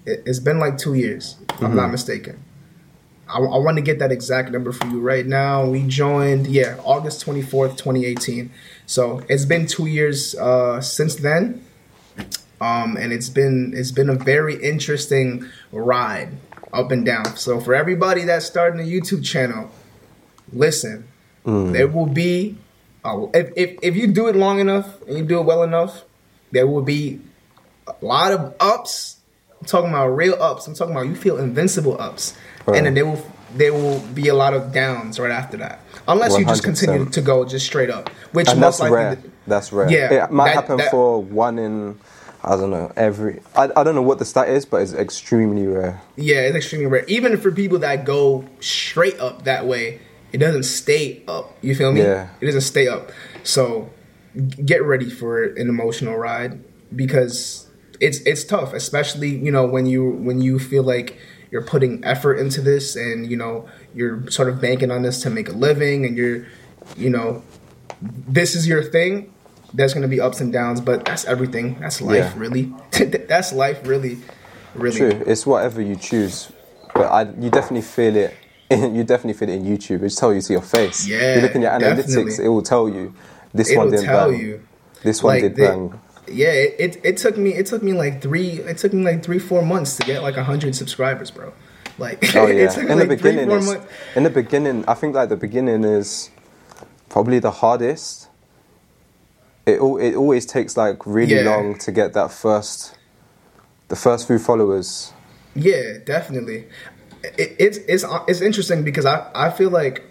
It, it's been like two years. If I'm not mistaken. I, I want to get that exact number for you right now. We joined, yeah, August 24th, 2018. So it's been two years uh, since then. Um, and it's been it's been a very interesting ride up and down. So for everybody that's starting a YouTube channel, listen, there will be uh, if, if if you do it long enough and you do it well enough, there will be a lot of ups. I'm talking about real ups. I'm talking about you feel invincible ups,
Right.
and then there will there will be a lot of downs right after that, unless you just continue to go just straight up, which
and
most
that's
likely.
rare. That's rare.
Yeah,
it might
that-
happen
that-
for one in, I don't know, every. I, I don't know what the stat is, but it's extremely rare.
Yeah, it's extremely rare. Even for people that go straight up that way, it doesn't stay up. You feel me?
Yeah.
It doesn't stay up. So get ready for an emotional ride because it's it's tough, especially you know when you when you feel like you're putting effort into this and you know you're sort of banking on this to make a living and you're you know this is your thing. There's gonna be ups and downs, but that's everything. That's life,
Yeah.
really. that's life, really, really.
True, it's whatever you choose, but I you definitely feel it. you definitely feel it in YouTube. It tell you to your face.
Yeah,
you look in your analytics,
definitely.
it will tell you this
It'll
one didn't
tell
bang.
you.
This one
Like,
did
they-
bang.
Yeah, it, it it took me it took me like three it took me like three four months to get like hundred subscribers, bro. Like
Oh
it
yeah.
took
In
like
the
three,
beginning,
four
in the beginning, I think like the beginning is probably the hardest. It al- it always takes like really
Yeah.
long to get that first, the first few followers.
Yeah, definitely. It, it's it's it's interesting because I I feel like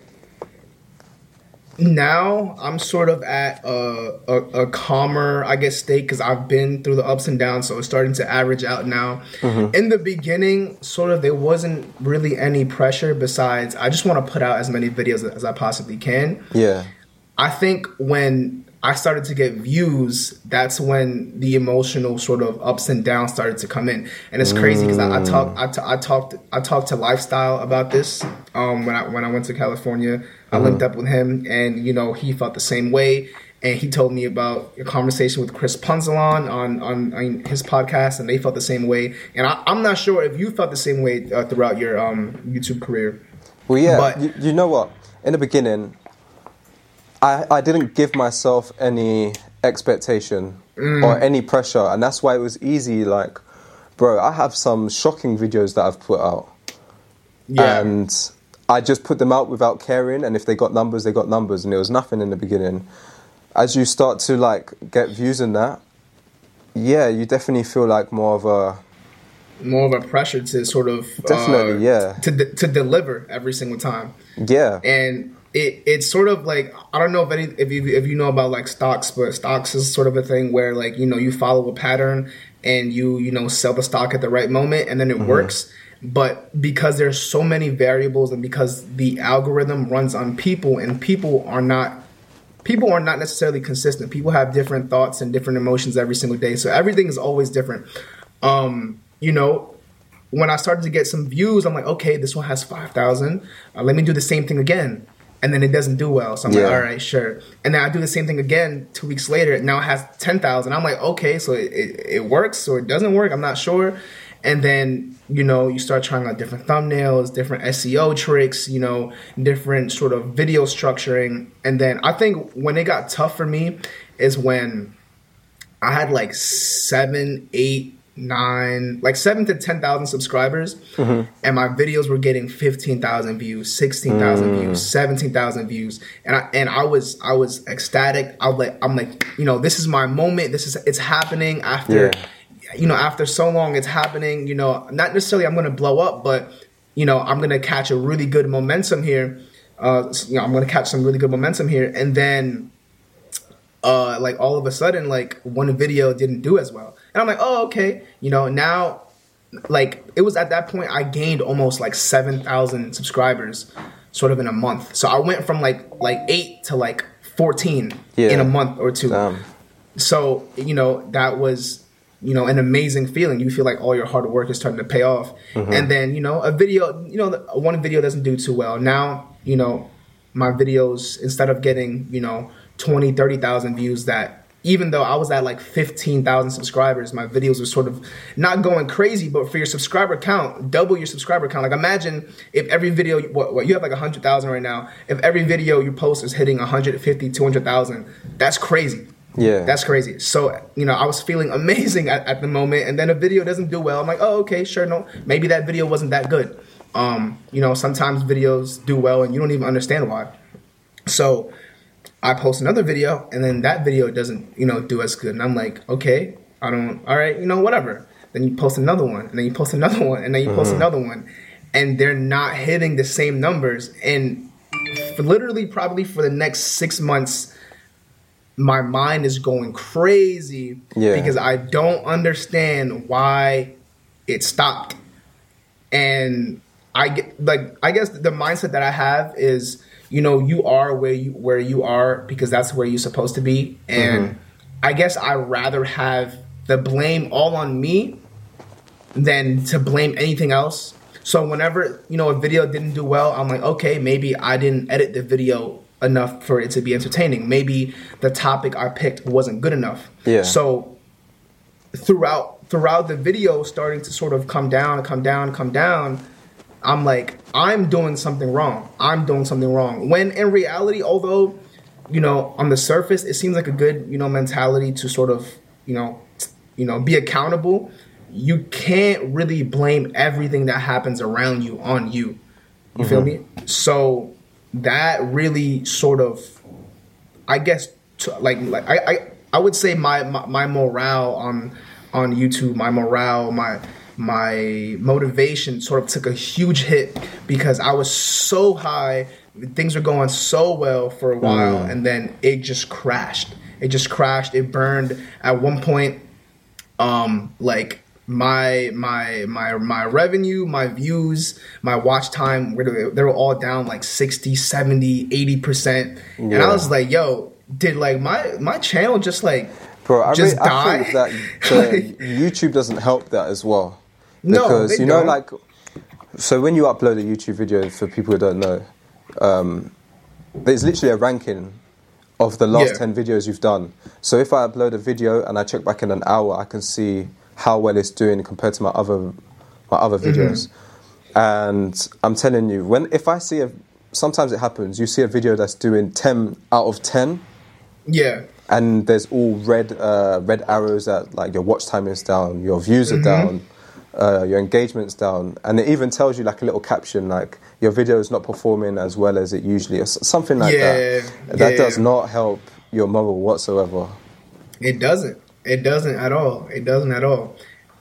now I'm sort of at a a, a calmer I guess state because I've been through the ups and downs, so it's starting to average out now. In the beginning, sort of there wasn't really any pressure besides I just want to put out as many videos as I possibly can.
Yeah.
I think when I started to get views, that's when the emotional sort of ups and downs started to come in, and it's crazy because I, I talked, I, ta- I talked, I talked to Lifestyle about this um, when I when I went to California. I linked up with him, and you know he felt the same way, and he told me about a conversation with Chris Punsalan on on, on his podcast, and they felt the same way. And I, I'm not sure if you felt the same way uh, throughout your um, YouTube career.
Well, yeah.
But-
you, you know what? In the beginning, I I didn't give myself any expectation
Mm.
or any pressure, and that's why it was easy. Like, bro, I have some shocking videos that I've put out.
Yeah,
and I just put them out without caring. And if they got numbers, they got numbers, and there was nothing in the beginning. As you start to like get views in that, yeah, you definitely feel like more of a
more of a pressure to sort of
Definitely,
uh,
yeah.
to de- to deliver every single time
yeah,
and it it's sort of like I don't know if any if you if you know about like stocks but stocks is sort of a thing where like you know you follow a pattern and you you know sell the stock at the right moment and then it works but because there's so many variables and because the algorithm runs on people and people are not people are not necessarily consistent. People have different thoughts and different emotions every single day. So everything is always different. Um, you know, when I started to get some views, I'm like, okay, this one has 5,000. Uh, let me do the same thing again. And then it doesn't do well. So I'm
Yeah.
like, all right, sure. And then I do the same thing again two weeks later. Now it has 10,000. I'm like, okay, so it, it, it works or it doesn't work. I'm not sure. And then, you know, you start trying out different thumbnails, different SEO tricks, you know, different sort of video structuring. And then I think when it got tough for me is when I had like seven, eight, nine, like seven to 10,000 subscribers. Mm-hmm. And my videos were getting 15,000 views, 16,000 mm. views, 17,000 views. And I, and I was, I was ecstatic. I was like, I'm like, you know, this is my moment. This is, it's happening after,
Yeah.
You know, after so long, it's happening. You know, not necessarily I'm going to blow up, but you know, I'm going to catch a really good momentum here. Uh, you know, I'm going to catch some really good momentum here, and then, uh, like all of a sudden, like one video didn't do as well, and I'm like, oh, okay. You know, now, like it was at that point I gained almost like seven thousand subscribers, sort of in a month. So I went from like like eight to like fourteen
Yeah.
in a month or two
damn.
so you know that was you know an amazing feeling. You feel like all your hard work is starting to pay off. Mm-hmm. And then you know a video you know one video doesn't do too well. Now you know my videos instead of getting you know 20 30,000 views that even though I was at like 15,000 subscribers, my videos were sort of not going crazy, but for your subscriber count, double your subscriber count. Like imagine if every video, what, what you have like 100,000 right now, if every video you post is hitting 150, 200,000, that's crazy.
Yeah.
That's crazy. So, you know, I was feeling amazing at, at the moment, and then a video doesn't do well. I'm like, oh, okay, sure, no, maybe that video wasn't that good. Um, you know, sometimes videos do well and you don't even understand why. So, I post another video and then that video doesn't, you know, do as good. And I'm like, okay, I don't, all right, you know, whatever. Then you post another one and then you post another one and then you post
Mm-hmm.
another one. And they're not hitting the same numbers. And for literally, probably for the next six months, my mind is going crazy
Yeah.
because I don't understand why it stopped. And I get like I guess the mindset that I have is you know you are where you where you are because that's where you're supposed to be and mm-hmm. I guess I rather have the blame all on me than to blame anything else. So whenever you know a video didn't do well, I'm like, okay, maybe I didn't edit the video enough for it to be entertaining. Maybe the topic I picked wasn't good enough.
Yeah.
So throughout throughout the video starting to sort of come down, come down, come down, I'm like, I'm doing something wrong. I'm doing something wrong. When in reality, although, you know, on the surface, it seems like a good, you know, mentality to sort of, you know, you know, be accountable. You can't really blame everything that happens around you on you. You feel mm-hmm. me? So that really sort of I guess to, like like I, I I would say my, my my morale on on YouTube, my morale, my my motivation sort of took a huge hit because I was so high, things were going so well for a while, and then it just crashed. It just crashed. It burned. At one point, um, like my my my my revenue my views my watch time they were all down like 60 70 80 percent and i was like yo did like my my channel just like
Bro, I,
just
really, I
die
think that the YouTube doesn't help that as well.
No,
Because,
they
you know,
don't.
like, so when you upload a YouTube video, for people who don't know, um, there's literally a ranking of the last
Yeah.
10 videos you've done. So if I upload a video and I check back in an hour, I can see how well it's doing compared to my other my other
Mm-hmm.
videos. And I'm telling you, when if I see a sometimes it happens, you see a video that's doing 10 out of 10
yeah
and there's all red uh, red arrows that like your watch time is down, your views
Mm-hmm.
are down, uh, your engagement's down, and it even tells you like a little caption like your video is not performing as well as it usually is, something like
Yeah,
that. That
yeah.
does not help your moral whatsoever.
It doesn't. It doesn't at all. It doesn't at all.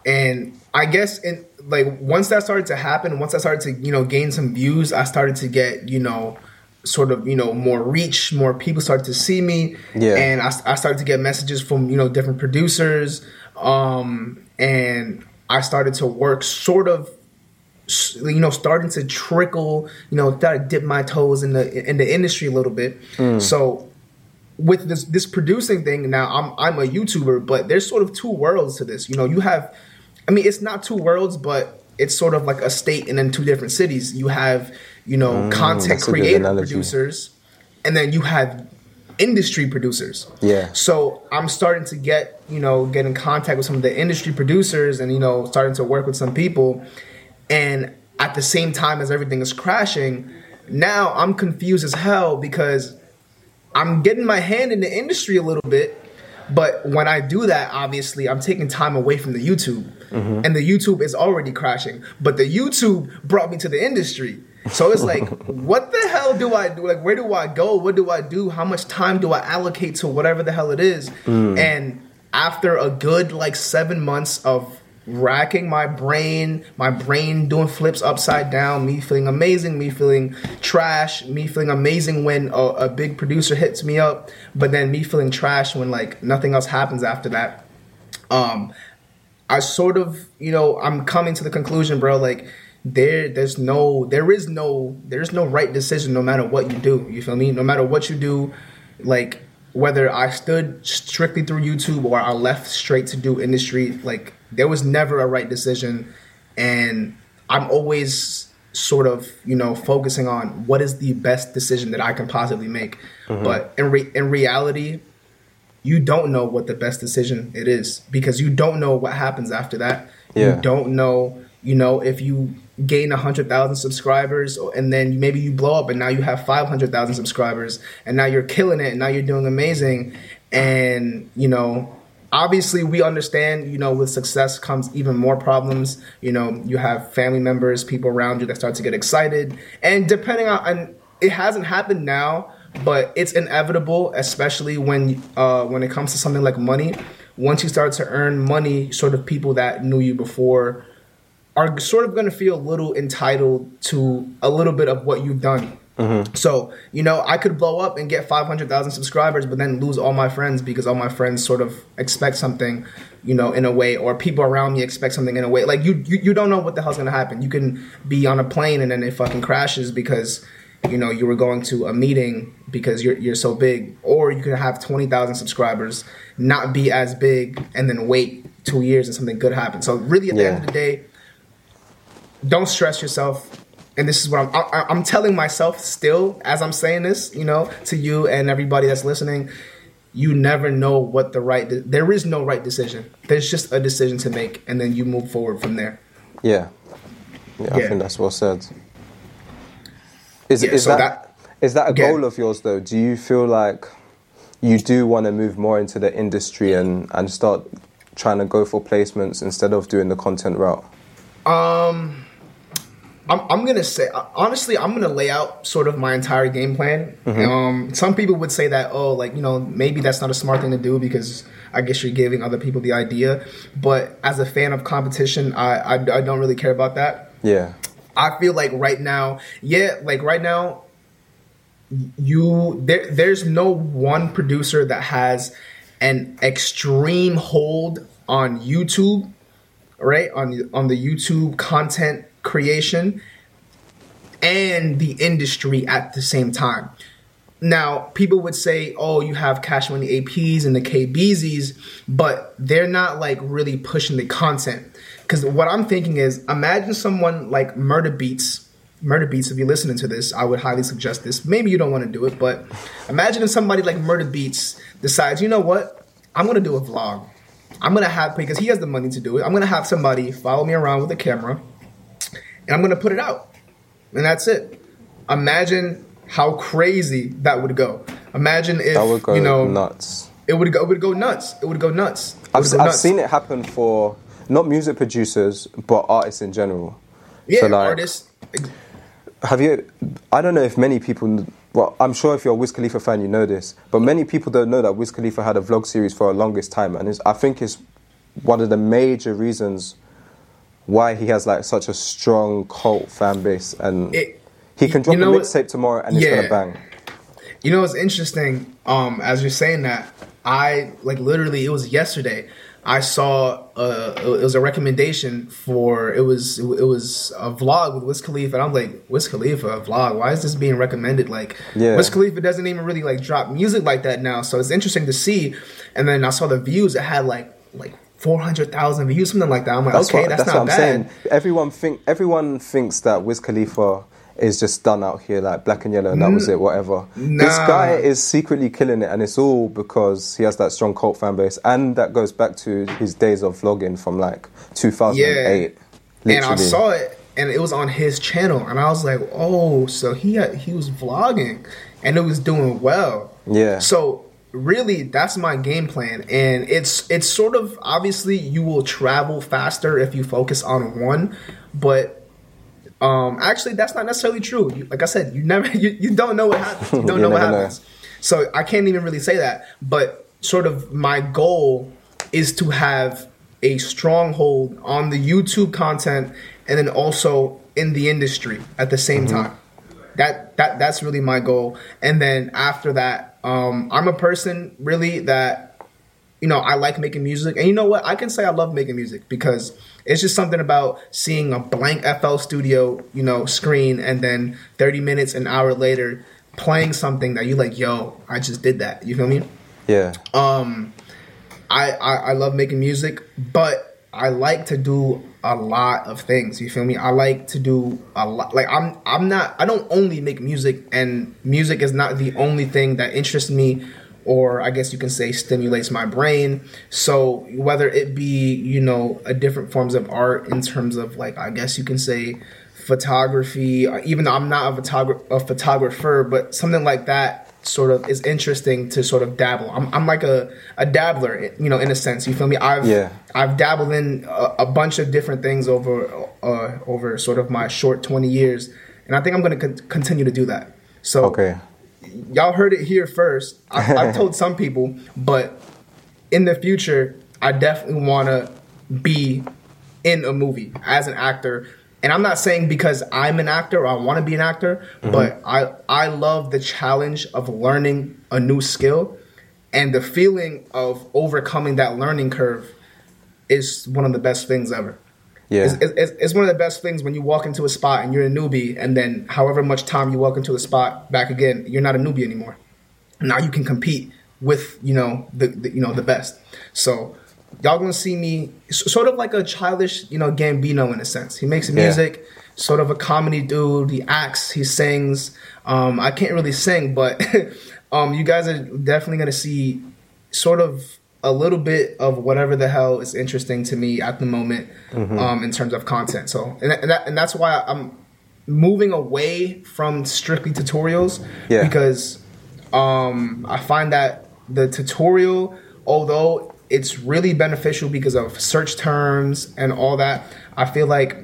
And I guess in like once that started to happen, once I started to you know gain some views, I started to get you know sort of you know more reach, more people started to see me,
Yeah.
and I, I started to get messages from you know different producers, um, and I started to work sort of you know starting to trickle you know dip my toes in the in the industry a little bit so with this this producing thing now i'm i'm a youtuber but there's sort of two worlds to this you know you have i mean it's not two worlds but it's sort of like a state and then two different cities you have you know mm, content
that's a
creator producers and then you have industry producers
Yeah.
so I'm starting to get, you know, get in contact with some of the industry producers and, you know, starting to work with some people. And at the same time as everything is crashing, now I'm confused as hell because I'm getting my hand in the industry a little bit. But when I do that, obviously, I'm taking time away from the YouTube. Mm-hmm. And the YouTube is already crashing. But the YouTube brought me to the industry. So it's like, what the hell do I do? Like, where do I go? What do I do? How much time do I allocate to whatever the hell it is? Mm. And after a good like seven months of racking my brain, my brain doing flips upside down, me feeling amazing, me feeling trash, me feeling amazing when a, a big producer hits me up, but then me feeling trash when like nothing else happens after that. Um, I sort of, you know, I'm coming to the conclusion, bro, like there there's no there is no there's no right decision no matter what you do. You feel me? No matter what you do, like whether I stood strictly through YouTube or I left straight to do industry, like there was never a right decision and I'm always sort of, you know, focusing on what is the best decision that I can possibly make. Mm-hmm. But in re- in reality, you don't know what the best decision it is because you don't know what happens after that.
Yeah.
You don't know, you know, if you gain 100,000 subscribers and then maybe you blow up and now you have 500,000 subscribers and now you're killing it and now you're doing amazing and, you know, obviously we understand you know with success comes even more problems. You know you have family members people around you that start to get excited. And depending on and it hasn't happened now but it's inevitable especially when uh, when it comes to something like money. Once you start to earn money sort of people that knew you before are sort of going to feel a little entitled to a little bit of what you've done Mm-hmm. so, you know, I could blow up and get 500,000 subscribers, but then lose all my friends because all my friends sort of expect something, you know, in a way, or people around me expect something in a way. Like, you, you, you don't know what the hell's gonna happen. You can be on a plane and then it fucking crashes because, you know, you were going to a meeting because you're, you're so big. Or you could have 20,000 subscribers, not be as big, and then wait two years and something good happens. So, really, at the
Yeah.
end of the day, don't stress yourself and this is what I'm, I, I'm telling myself still as I'm saying this, you know, to you and everybody that's listening. You never know what the right. De- there is no right decision. There's just a decision to make, and then you move forward from there.
Yeah. Yeah, I think that's well said. Is,
Yeah,
is
so
that is that a
Yeah.
goal of yours though? Do you feel like you do want to move more into the industry and, and start trying to go for placements instead of doing the content route?
Um, I'm, I'm gonna say honestly, I'm gonna lay out sort of my entire game plan. Um, some people would say that oh, like you know, maybe that's not a smart thing to do because I guess you're giving other people the idea. But as a fan of competition, I I, I don't really care about that.
Yeah.
I feel like right now, yeah, like right now, you there. There's no one producer that has an extreme hold on YouTube, right? On on the YouTube content creation and the industry at the same time. Now, people would say, "Oh, you have Cash Money APs and the KBZs," but they're not like really pushing the content. Because what I'm thinking is, imagine someone like Murda Beatz. Murda Beatz, if you're listening to this, I would highly suggest this. Maybe you don't want to do it, but imagine if somebody like Murda Beatz decides, you know what, I'm gonna do a vlog. I'm gonna have because he has the money to do it. I'm gonna have somebody follow me around with a camera, and I'm gonna put it out, and that's it. Imagine how crazy that would go. Imagine if
That would go
you know
nuts.
it would go. It would go nuts. It would go nuts. It
I've,
go
I've
nuts.
seen it happen for not music producers but artists in general.
Yeah,
So, like,
artists.
Have you? I don't know if many people. Well, I'm sure if you're a Wiz Khalifa fan, you know this, but many people don't know that Wiz Khalifa had a vlog series for the longest time, and it's, I think it's one of the major reasons why he has like such a strong cult fan base, and
It-
he can drop
you know
a mixtape tomorrow and it's gonna bang.
You know what's interesting? Um, as you're saying that, I like literally it was yesterday. I saw uh, it was a recommendation for it was it was a vlog with Wiz Khalifa, and I'm like Wiz Khalifa a vlog. Why is this being recommended? Like
Yeah.
Wiz Khalifa doesn't even really like drop music like that now, so it's interesting to see. And then I saw the views; it had like like four hundred thousand views, something like that. I'm like,
That's
okay,
what,
that's,
that's
not
what I'm
bad.
saying. Everyone think everyone thinks that Wiz Khalifa is just done out here like black and yellow and that was it, whatever. This guy is secretly killing it and it's all because he has that strong cult fan base and that goes back to his days of vlogging from like 2008. Yeah.
and I saw it, and it was on his channel, and I was like, "Oh, so he had, he was vlogging, and it was doing well."
Yeah.
So really, that's my game plan, and it's it's sort of obviously you will travel faster if you focus on one, but. Um, actually, that's not necessarily true. You, like I said, you never, you, you don't know what happens. You don't
You
know what
never know.
happens. So I can't even really say that. But sort of my goal is to have a stronghold on the YouTube content and then also in the industry at the same
Mm-hmm.
time. That that that's really my goal. And then after that, um, I'm a person really that you know, I like making music. And you know what? I can say I love making music because it's just something about seeing a blank FL Studio, you know, screen and then 30 minutes, an hour later, playing something that you like, yo, I just did that. You feel me?
yeah.
Um, I, I, I love making music, but I like to do a lot of things. You feel me? I like to do a lot. Like I'm I'm not. I don't only make music, and music is not the only thing that interests me or I guess you can say stimulates my brain. So whether it be, you know, a different forms of art in terms of like I guess you can say photography, even though I'm not a, photog- a photographer, but something like that sort of is interesting to sort of dabble. I'm, I'm like a, a dabbler, you know, in a sense. You feel me? I've
Yeah.
I've dabbled in a, a bunch of different things over uh, over sort of my short 20 years, and I think I'm going to con- continue to do that. So
Okay.
y'all heard it here first. I, I've told some people, but in the future, I definitely want to be in a movie as an actor. And I'm not saying because I'm an actor or I want to be an actor, mm-hmm. but I I love the challenge of learning a new skill, and the feeling of overcoming that learning curve is one of the best things ever.
Yeah.
It's, it's, it's one of the best things when you walk into a spot and you're a newbie, and then however much time you walk into a spot back again, you're not a newbie anymore. Now you can compete with you know the, the you know the best. So y'all gonna see me sort of like a childish you know Gambino in a sense. He makes music, sort of a comedy dude. He acts, he sings. Um, I can't really sing, but um, you guys are definitely gonna see sort of a little bit of whatever the hell is interesting to me at the moment um, in terms of content. So, and, and, that, and that's why I'm moving away from strictly tutorials
Yeah.
because um, I find that the tutorial, although it's really beneficial because of search terms and all that, I feel like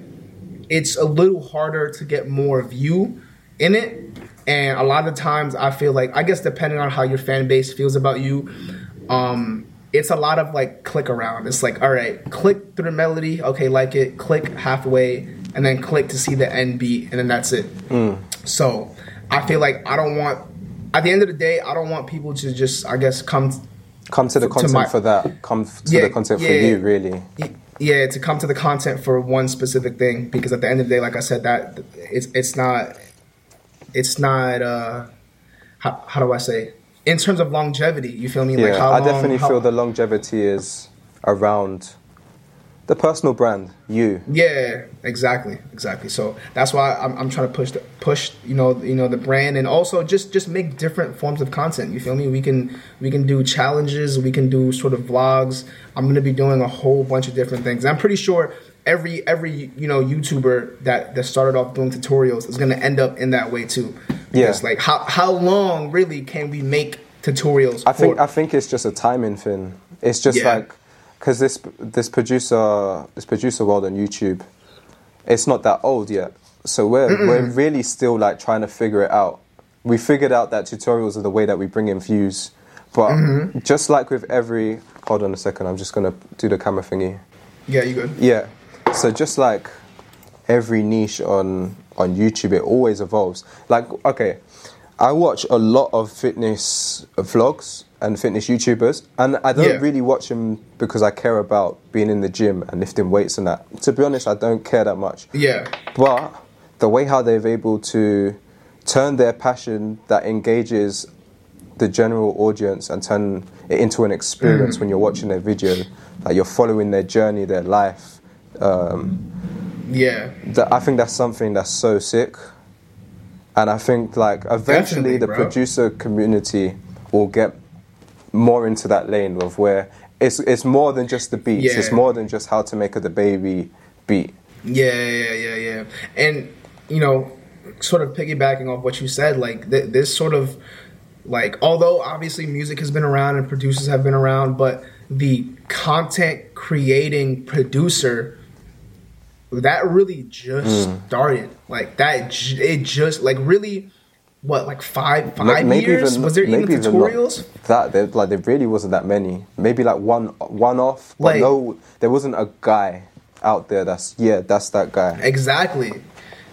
it's a little harder to get more view in it. And a lot of times, I feel like, I guess depending on how your fan base feels about you, um, it's a lot of like click around. It's like, all right, click through the melody, okay, like it, click halfway, and then click to see the end beat, and then that's it. So I feel like I don't want, at the end of the day, I don't want people to just, I guess, come
Come to the
to
content
my-
for that. Come f- to
Yeah,
the content for you, really.
yeah to come to the content for one specific thing because at the end of the day like i said that it's it's not it's not uh how, how do i say in terms of longevity you feel me
Yeah,
like how
I
long-
definitely
how-
feel the longevity is around the personal brand, you.
Yeah, exactly, exactly. So that's why I'm, I'm trying to push the, push you know you know the brand and also just just make different forms of content. You feel me? We can we can do challenges, we can do sort of vlogs. I'm gonna be doing a whole bunch of different things. I'm pretty sure every every you know YouTuber that that started off doing tutorials is gonna end up in that way too. Yes.
Yeah.
like how how long really can we make tutorials?
I think
for?
I think it's just a timing thing. It's just
Yeah.
like because this this producer this producer world on YouTube, it's not that old yet. So we're we're really still like trying to figure it out. We figured out that tutorials are the way that we bring in views, but
Mm-hmm.
just like with every hold on a second, I'm just gonna do the camera thingy.
yeah, you good?
Yeah. So just like every niche on on YouTube, it always evolves. Like okay, I watch a lot of fitness vlogs and fitness YouTubers, and I don't
Yeah.
really watch them because I care about being in the gym and lifting weights and that. To be honest, I don't care that much.
Yeah,
But the way how they've able to turn their passion that engages the general audience and turn it into an experience when you're watching their video, like you're following their journey, their life. Um,
yeah,
that I think that's something that's so sick. And I think like eventually
Definitely,
the
bro.
producer community will get more into that lane of where it's it's more than just the beats.
Yeah.
It's more than just how to make a the baby beat.
Yeah, yeah, yeah, yeah. And you know, sort of piggybacking off what you said, like th- this sort of like although obviously music has been around and producers have been around, but the content creating producer that really just
Hmm.
started. Like that, j- it just like really. What like five five
Maybe
years?
even-
Was there even tutorials?
that there, like there really wasn't that many. Maybe like one one off, but
Like-
no, there wasn't a guy out there that's yeah, that's that guy.
Exactly.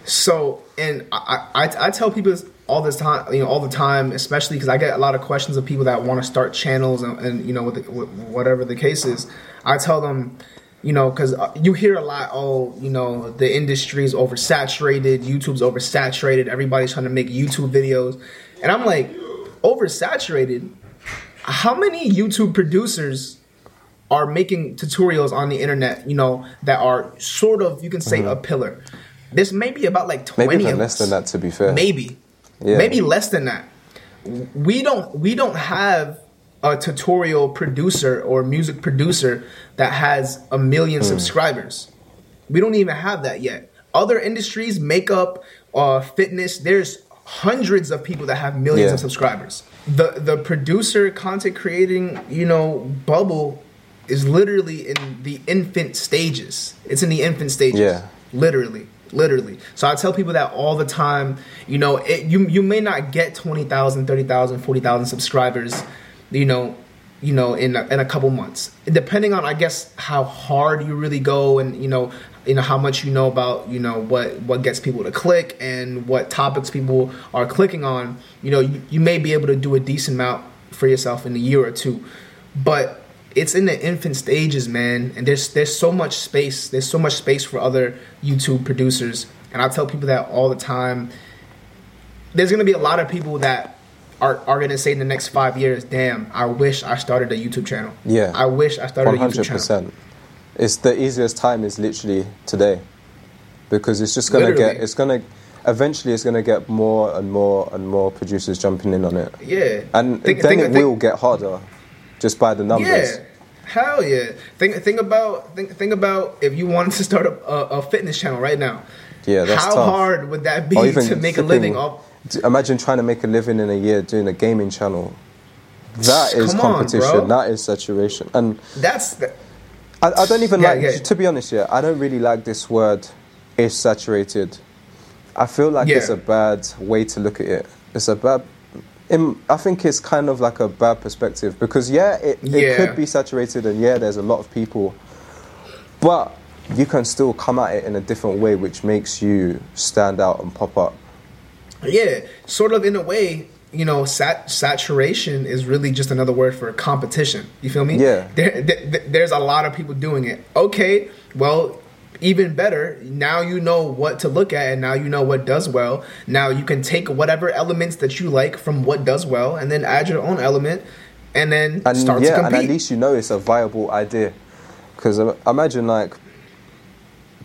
So, and I, I, I tell people this all this time, you know, all the time, especially because I get a lot of questions of people that want to start channels and, and you know, with, the, with whatever the case is. I tell them, you know, because you hear a lot, oh, you know, the industry is oversaturated, YouTube's oversaturated, everybody's trying to make YouTube videos. And I'm like, oversaturated? How many YouTube producers are making tutorials on the internet, you know, that are sort of, you can say, a pillar? This may be about like 20
Mm-hmm. Maybe less than that, to be fair.
Maybe.
Yeah.
Maybe less than that. We don't we don't have a tutorial producer or music producer that has a million
Hmm.
subscribers. We don't even have that yet. Other industries, makeup, uh, fitness, there's hundreds of people that have millions
Yeah.
of subscribers. The the producer content creating, you know, bubble is literally in the infant stages. It's in the infant stages.
Yeah.
Literally. Literally. So I tell people that all the time, you know, it, you you may not get 20,000, 30,000, 40,000 subscribers, you know, you know, in a, in a couple months. Depending on I guess how hard you really go and, you know, you know how much you know about, you know, what what gets people to click and what topics people are clicking on, you know, you, you may be able to do a decent amount for yourself in a year or two. But it's in the infant stages, man, and there's there's so much space. There's so much space for other YouTube producers, and I tell people that all the time. There's gonna be a lot of people that are are gonna say in the next five years, "Damn, I wish I started a YouTube channel."
Yeah.
I wish I started
One
a YouTube channel.
It's the easiest time is literally today, because it's just gonna
Literally.
get. It's gonna. Eventually, it's gonna get more and more and more producers jumping in on it,
Yeah,
and
Think-
then
think-
it
think-
will get harder, just by the numbers.
Yeah, hell yeah. Think think about think think about if you wanted to start a, a, a fitness channel right now.
Yeah, that's
how
tough.
hard would that be to make a living off?
Imagine trying to make a living in a year doing a gaming channel. That is
Come
competition.
bro.
that is saturation. And
That's the,
I, I don't even
Yeah,
like,
yeah.
to be honest, yeah, I don't really like this word, is saturated. I feel like it's a bad way to look at it. It's a bad, I think it's kind of like a bad perspective because, yeah, it, it
Yeah.
could be saturated and, yeah, there's a lot of people, but you can still come at it in a different way which makes you stand out and pop up.
Yeah, sort of in a way, you know, sat- saturation is really just another word for competition. You feel me?
Yeah.
There, there, there's a lot of people doing it. Okay, well, even better. Now you know what to look at, and now you know what does well. Now you can take whatever elements that you like from what does well, and then add your own element, and then
and
start
yeah,
to
and at least you know it's a viable idea. Because imagine like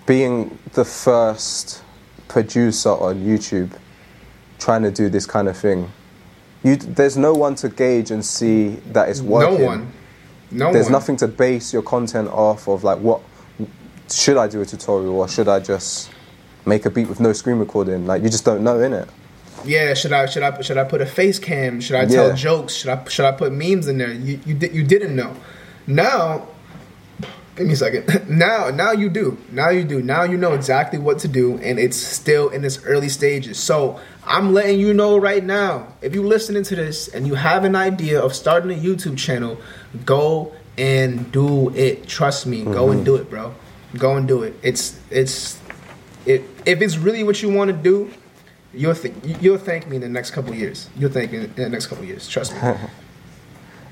being the first producer on YouTube, trying to do this kind of thing. You, there's no one to gauge and see that it's working.
no one, no
There's
one.
nothing to base your content off of. Like, what should I do a tutorial or should I just make a beat with no screen recording? Like, you just don't know, innit?
Yeah, should I should I should I put a face cam? Should I tell
Yeah.
jokes? Should I should I put memes in there? You you di- you didn't know. Now, give me a second. Now now you do. Now you do. Now you know exactly what to do, and it's still in its early stages. So I'm letting you know right now. If you're listening to this and you have an idea of starting a YouTube channel, go and do it. Trust me. Go and mm-hmm. do it, bro. Go and do it. It's it's it, if it's really what you want to do, you'll th- you'll thank me in the next couple years. You'll thank me in the next couple years. Trust me.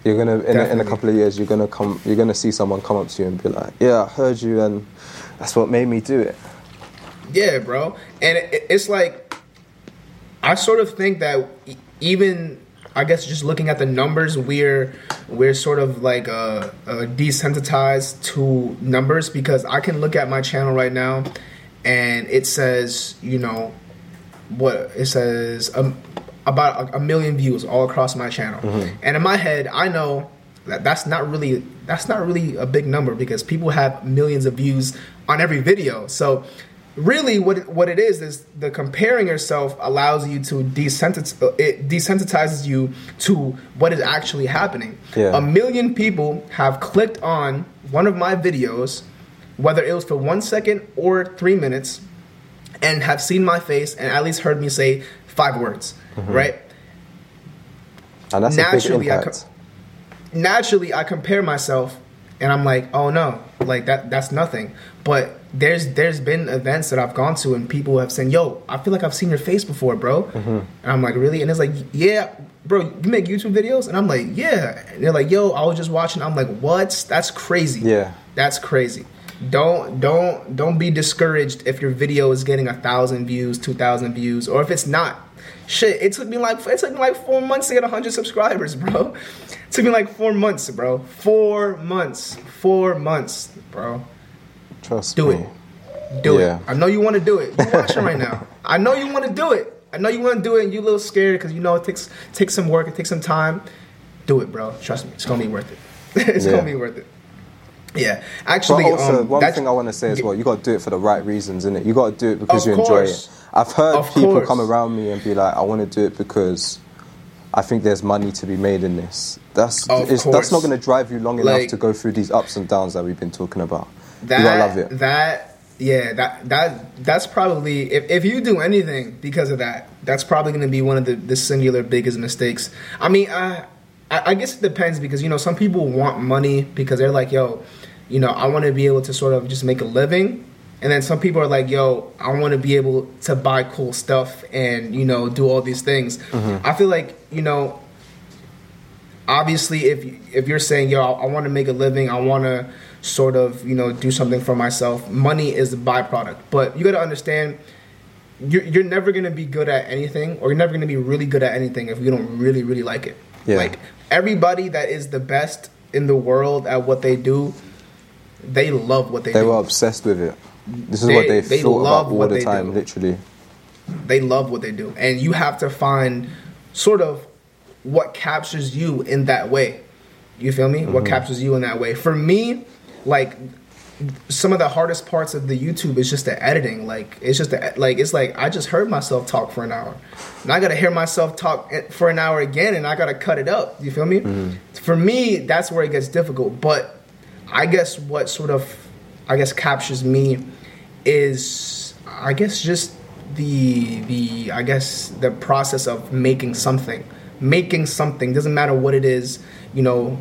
You're gonna in a, in a couple of years, you're gonna come, you're gonna see someone come up to you and be like, "Yeah, I heard you, and that's what made me do it."
yeah, bro. And it, it's like I sort of think that even I guess just looking at the numbers, we're we're sort of like uh, uh, desensitized to numbers because I can look at my channel right now, and it says you know what it says um, about a, million views all across my channel. Mm-hmm. And in my head i know that that's not really that's not really a big number because people have millions of views on every video. So really what what it is is the comparing yourself allows you to desensitize uh, it desensitizes you to what is actually happening.
Yeah.
a million people have clicked on one of my videos whether it was for one second or three minutes and have seen my face and at least heard me say five words, right?
And that's a big
Naturally, I
impact.
Naturally, I compare myself and I'm like, oh no, like that that's nothing. But there's there's been events that I've gone to and people have said, yo, I feel like I've seen your face before, bro.
Mm-hmm.
And I'm like, really? And it's like, yeah, bro, you make YouTube videos? And I'm like, yeah. And they're like, yo, I was just watching. I'm like, what? That's crazy.
Yeah.
That's crazy. Don't don't don't be discouraged if your video is getting a thousand views, two thousand views, or if it's not. Shit, it took me like it took me like four months to get hundred subscribers, bro. It took me like four months, bro. Four months. Four months, bro.
Trust
Do
me.
Do it. Do
Yeah.
it. I know you want to do it. You're watching right now. I know you want to do it. I know you want to do it, and you're a little scared because you know it takes takes some work, it takes some time. do it, bro. Trust me, it's gonna be worth it. it's
Yeah.
gonna be worth it. Yeah,
But
actually,
also,
um,
one thing I want to say as well, you got to do it for the right reasons, innit? You got to do it because you enjoy
course.
it. I've heard
Of
people
course.
come around me and be like, "I want to do it because I think there's money to be made in this." That's it's, that's not going to drive you long enough to go through these ups and downs that we've been talking about.
that
you gotta love it.
that yeah that that that's probably if, if you do anything because of that that's probably going to be one of the, the singular biggest mistakes i mean I i guess it depends because you know some people want money because they're like yo you know i want to be able to sort of just make a living and then some people are like yo i want to be able to buy cool stuff and you know do all these things
Mm-hmm.
i feel like you know obviously if if you're saying yo I, I want to make a living I want to sort of you know do something for myself money is a byproduct but you got to understand you're, you're never going to be good at anything or you're never going to be really good at anything if you don't really really like it
Yeah.
like everybody that is the best in the world at what they do they love what they,
They
do.
were obsessed with it. This is
They-
what they,
they
thought
love
about all
what
the time,
do.
literally.
they love what they do. And you have to find sort of what captures you in that way. You feel me? What mm-hmm. captures you in that way. For me like some of the hardest parts of the youtube is just the editing. Like it's just the, like it's like i just heard myself talk for an hour. And i gotta hear myself talk for an hour again and i gotta cut it up. You feel me? Mm-hmm. For me that's where it gets difficult. But i guess what sort of i guess captures me is I guess just the the I guess the process of making something. Making something doesn't matter what it is, you know,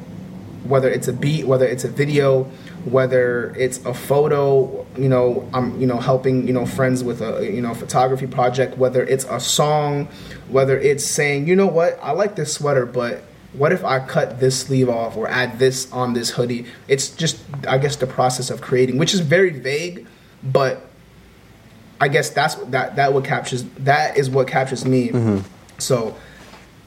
whether it's a beat, whether it's a video, whether it's a photo, you know, I'm you know helping, you know, friends with a you know photography project, whether it's a song, whether it's saying, you know what, I like this sweater, but what if I cut this sleeve off or add this on this hoodie? It's just I guess the process of creating, which is very vague, but I guess that's that that what captures that is what captures me.
Mm-hmm.
So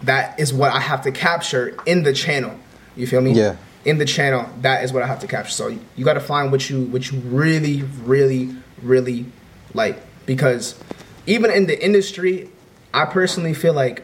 that is what I have to capture in the channel. You feel me?
Yeah.
In the channel, that is what I have to capture. So you got to find what you what you really really really like because even in the industry, I personally feel like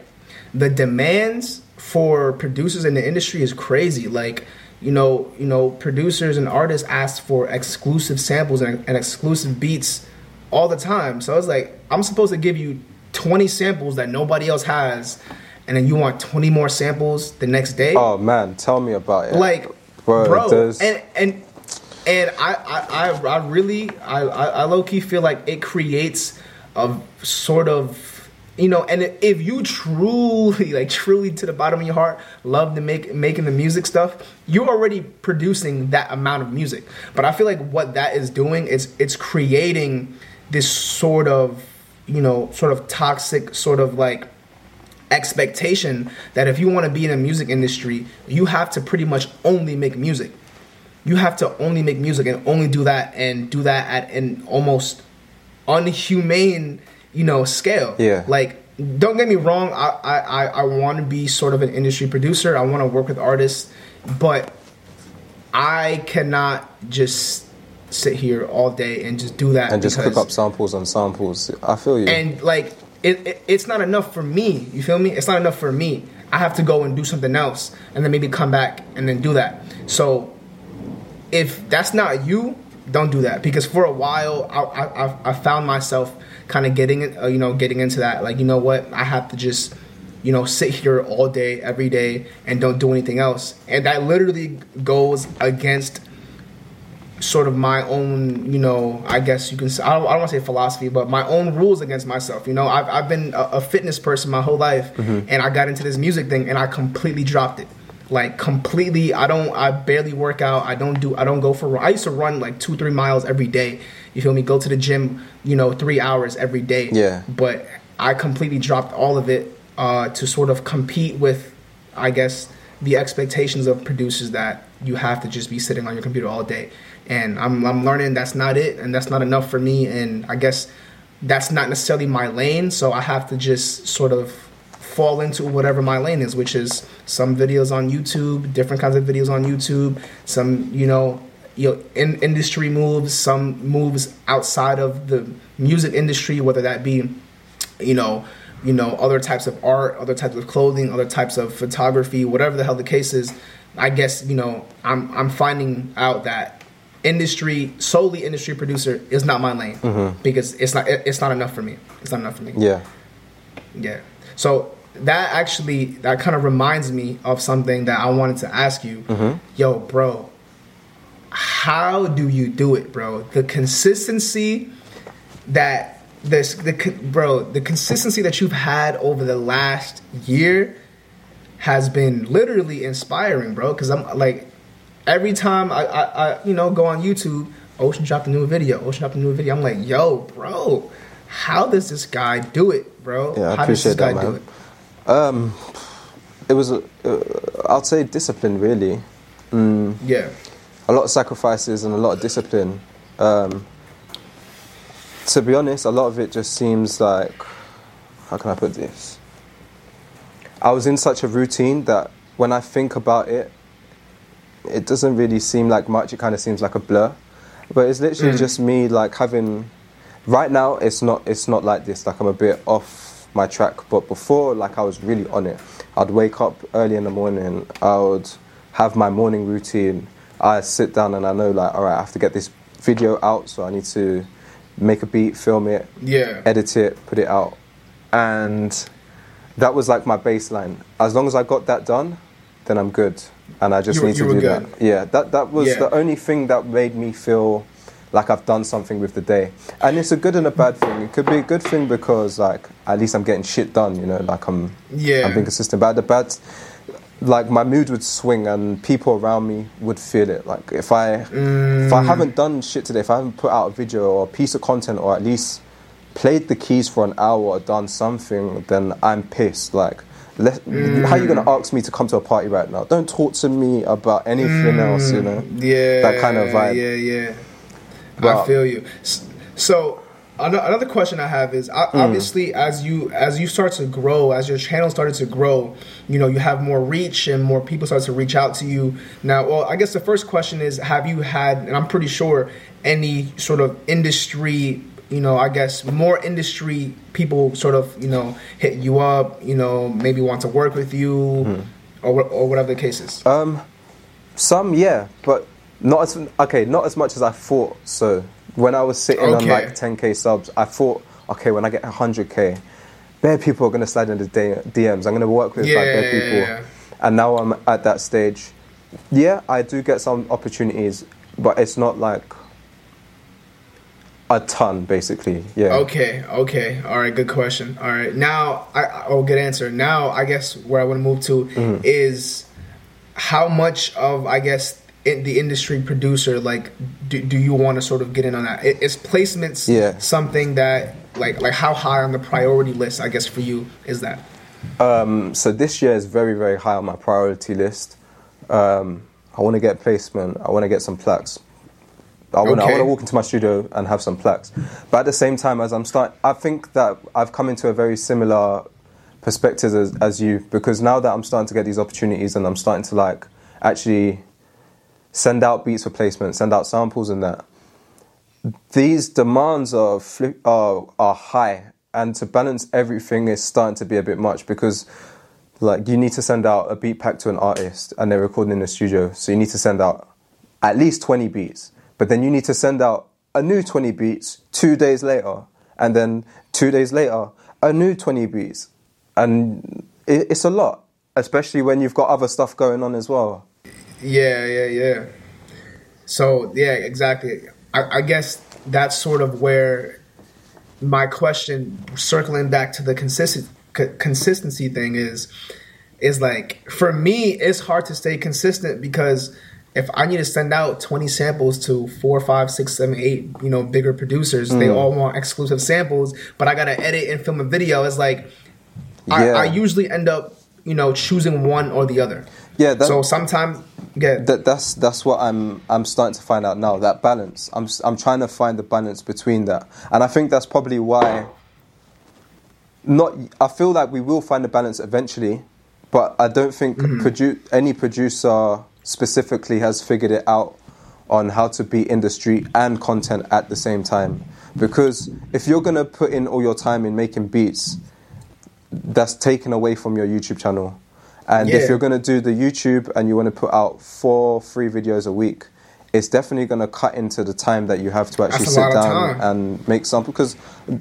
the demands for producers in the industry is crazy. Like you know, you know, producers and artists ask for exclusive samples and, and exclusive beats all the time. So I was like I'm supposed to give you 20 samples that nobody else has, and then you want 20 more samples the next day.
Oh man, tell me about it.
like,
bro,
bro,
there's-
and and and I I I, I really I I, I low key feel like it creates a sort of you know, and if you truly, like, truly to the bottom of your heart, love to make making the music stuff, you're already producing that amount of music. But I feel like what that is doing is it's creating this sort of, you know, sort of toxic, sort of like expectation that if you want to be in the music industry, you have to pretty much only make music. You have to only make music and only do that and do that at an almost unhumane, you know, scale.
Yeah.
Like, don't get me wrong. I I I, want to be sort of an industry producer. I want to work with artists, but I cannot just sit here all day and just do that
and just
because-
cook up samples on samples. I feel you.
and like it, it, it's not enough for me you feel me it's not enough for me i have to go and do something else and then maybe come back and then do that so if that's not you don't do that because for a while i, I- I found myself kind of getting uh, you know getting into that like you know what i have to just you know sit here all day every day and don't do anything else and that literally goes against sort of my own, you know, I guess you can say, I don't, I don't want to say philosophy, but my own rules against myself. You know, I've, I've been a, a fitness person my whole life and I got into this music thing and I completely dropped it. Like completely, I don't, I barely work out. I don't do, I don't go for, I used to run like two, three miles every day. You feel me? Go to the gym, you know, three hours every day.
Yeah.
But I completely dropped all of it uh, to sort of compete with, I guess, the expectations of producers that you have to just be sitting on your computer all day. And I'm, I'm learning that's not it, and that's not enough for me. And I guess that's not necessarily my lane, so I have to just sort of fall into whatever my lane is, which is some videos on YouTube, different kinds of videos on YouTube, some you know, you know, in, industry moves, some moves outside of the music industry, whether that be, you know, you know, other types of art, other types of clothing, other types of photography, whatever the hell the case is, I guess you know, I'm I'm finding out that industry solely industry producer is not my lane mm-hmm. because it's not it- it's not enough for me. It's not enough for me.
Yeah.
Yeah. So that actually that kind of reminds me of something that I wanted to ask you. Mm-hmm. Yo, bro, how do you do it, bro? The consistency that this the bro, the consistency that you've had over the last year has been literally inspiring, bro. Because I'm like every time I, I, I you know go on YouTube, Ocean dropped a new video. Ocean dropped a new video. I'm like, yo, bro, how does this guy do it, bro?
Yeah, I
how does this
appreciate that,
guy do
man.
it?
Um, it was, uh, I'd say, discipline. Really,
Yeah.
A lot of sacrifices and a lot of discipline. Um, to be honest, a lot of it just seems like, how can I put this? I was in such a routine that when I think about it, it doesn't really seem like much. It kind of seems like a blur. But it's literally just me like having. Right now, it's not. It's not like this. Like I'm a bit off my track. But before, like I was really on it. I'd wake up early in the morning. I would have my morning routine. I sit down and I know like, all right, I have to get this video out. So I need to make a beat, film it,
Yeah.
edit it, put it out. And that was like my baseline. As long as I got that done, then I'm good. And I just
You
need to do
good.
that. Yeah, that, that was
Yeah.
the only thing that made me feel like I've done something with the day. And it's a good and a bad thing. It could be a good thing because like at least I'm getting shit done, you know, like I'm
Yeah.
I'm being consistent. But the bad like my mood would swing and people around me would feel it. Like if I if
Mm.
I haven't done shit today, if I haven't put out a video or a piece of content or at least played the keys for an hour or done something, then I'm pissed. Like, let, how are you gonna ask me to come to a party right now? Don't talk to me about anything else, you know?
Yeah,
that kind of vibe.
Yeah, yeah. I feel you. So another question I have is,
Hmm.
obviously, as you as you start to grow, as your channel started to grow, you know, you have more reach and more people start to reach out to you. Now, well, I guess the first question is, have you had, and I'm pretty sure, any sort of industry. You know, I guess more industry people sort of, you know, hit you up. You know, maybe want to work with you,
Hmm.
or or whatever the case is.
Um, some yeah, but not as okay, not as much as I thought. So when I was sitting on like 10k subs, I thought, okay, when I get 100k, bare people are gonna slide into DMs. I'm gonna work with like bare
Yeah,
people,
yeah, yeah.
and now I'm at that stage. Yeah, I do get some opportunities, but it's not like a ton, basically. Yeah.
Okay, okay. All right, good question. All right. Now, I I- oh, good answer. Now, I guess where I want to move to
Mm-hmm.
is how much of I guess in the industry producer like do, do you want to sort of get in on that? I- placements
Yeah.
something that like like how high on the priority list I guess for you is that?
Um, so this year is very, very high on my priority list. Um, I want to get placement. I want to get some plaques. I want, to, I want to walk into my studio and have some plaques. But at the same time, as I'm start, I think that I've come into a very similar perspective as, as you because now that I'm starting to get these opportunities and I'm starting to like actually send out beats for placement, send out samples and that. These demands are are are high, and to balance everything is starting to be a bit much because, like, you need to send out a beat pack to an artist, and they're recording in the studio, so you need to send out at least twenty beats, but then you need to send out a new twenty beats two days later, and then two days later a new twenty beats, and it, it's a lot, especially when you've got other stuff going on as well.
Yeah, yeah, yeah. So yeah, exactly. I, I guess that's sort of where my question, circling back to the consistent c- consistency thing, is is like for me, it's hard to stay consistent because if I need to send out twenty samples to four, five, six, seven, eight, you know, bigger producers, they mm. all want exclusive samples, but I gotta edit and film a video. It's like I, I usually end up, you know, choosing one or the other.
Yeah, that-
so sometimes, yeah,
that that's that's what I'm I'm starting to find out now. That balance. I'm I'm trying to find the balance between that, and I think that's probably why. Not, I feel like we will find a balance eventually, but I don't think mm-hmm. produ- any producer specifically has figured it out on how to be industry and content at the same time. Because if you're gonna put in all your time in making beats, that's taken away from your YouTube channel. And
Yeah.
if you're gonna do the YouTube and you want to put out four, three videos a week, it's definitely gonna cut into the time that you have to actually sit down and make something. Because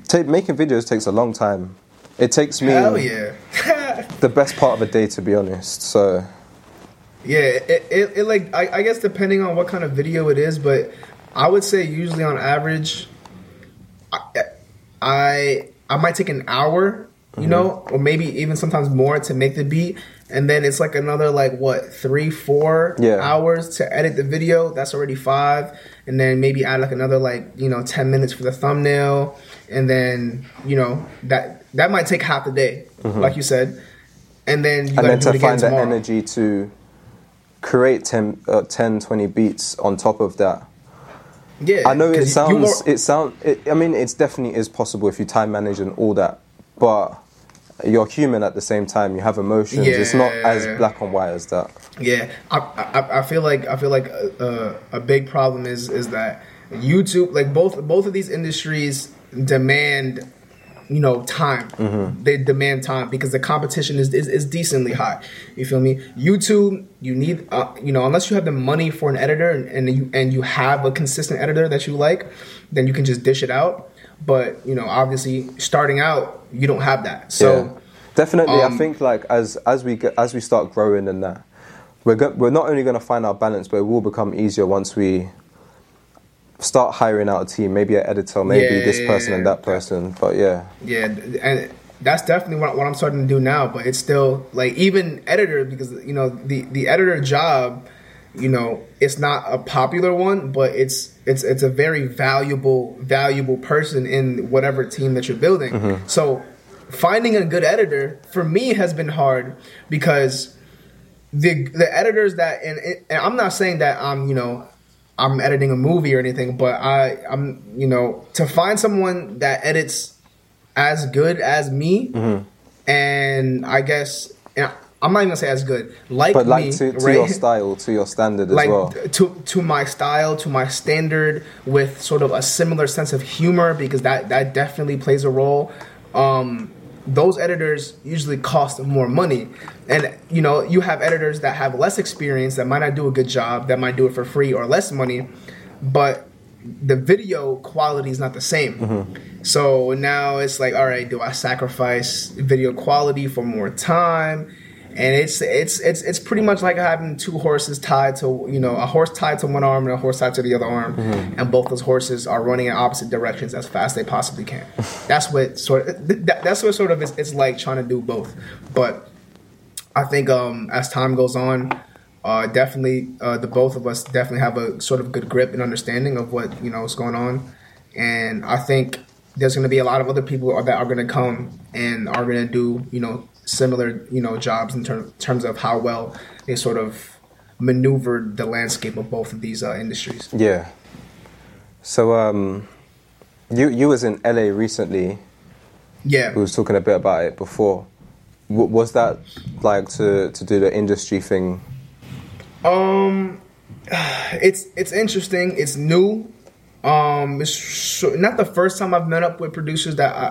ta making videos takes a long time. It takes me
yeah.
the best part of a day, to be honest. So
Yeah, it, it, it like I, I guess depending on what kind of video it is, but I would say usually on average, I I, I might take an hour, you
Mm-hmm.
know, or maybe even sometimes more to make the beat, and then it's like another like what three four
Yeah.
hours to edit the video. That's already five, and then maybe add like another like you know ten minutes for the thumbnail, and then you know that that might take half the day, like you said, and then you
Mm-hmm. and then
do
to find
tomorrow.
energy to create 10, uh, 10 20 beats on top of that
Yeah,
i know it sounds
more-
it sounds it, i mean it's definitely is possible if you time manage and all that but you're human at the same time you have emotions it's not as black and white as that
yeah. I, I I feel like I feel like a, a, a big problem is is that YouTube, like both both of these industries, demand you know time.
Mm-hmm.
They demand time because the competition is, is is decently high. You feel me? YouTube, you need uh, you know unless you have the money for an editor and, and you and you have a consistent editor that you like, then you can just dish it out. But you know, obviously, starting out, you don't have that. So.
yeah. definitely i
um,
think like as as we get as we start growing and that we're go- we're not only going to find our balance but it will become easier once we start hiring out a team maybe an editor maybe
Yeah,
this person and that person but yeah
Yeah, and that's definitely what, what I'm starting to do now. But it's still like even editor because you know the the editor job, you know, it's not a popular one, but it's it's it's a very valuable valuable person in whatever team that you're building. So finding a good editor for me has been hard because the the editors that and, and I'm not saying that I'm you know I'm editing a movie or anything, but I I'm you know to find someone that edits as good as me,
Mm-hmm.
and I guess and I'm not even gonna say as good like
but
me,
like to, to
right?
your style to your standard as
like
well
to to my style, to my standard, with sort of a similar sense of humor because that that definitely plays a role. Um, those editors usually cost more money, and you know you have editors that have less experience that might not do a good job, that might do it for free or less money, but the video quality is not the same. So now it's like, all right, do I sacrifice video quality for more time? And it's it's it's it's pretty much like having two horses tied to you know a horse tied to one arm and a horse tied to the other arm, and both those horses are running in opposite directions as fast as they possibly can. That's what sort of that, that's what sort of it's, it's like trying to do both. But I think um, as time goes on, uh, definitely uh, the both of us definitely have a sort of good grip and understanding of what you know is going on, and I think there's going to be a lot of other people that are going to come and are going to do you know similar you know jobs in ter- terms of how well they sort of maneuvered the landscape of both of these uh, industries.
Yeah. So um, you you was in LA recently.
Yeah,
We was talking a bit about it before. W- was that like to to do the industry thing?
Um, it's it's interesting. It's new. Um, it's not the first time I've met up with producers that I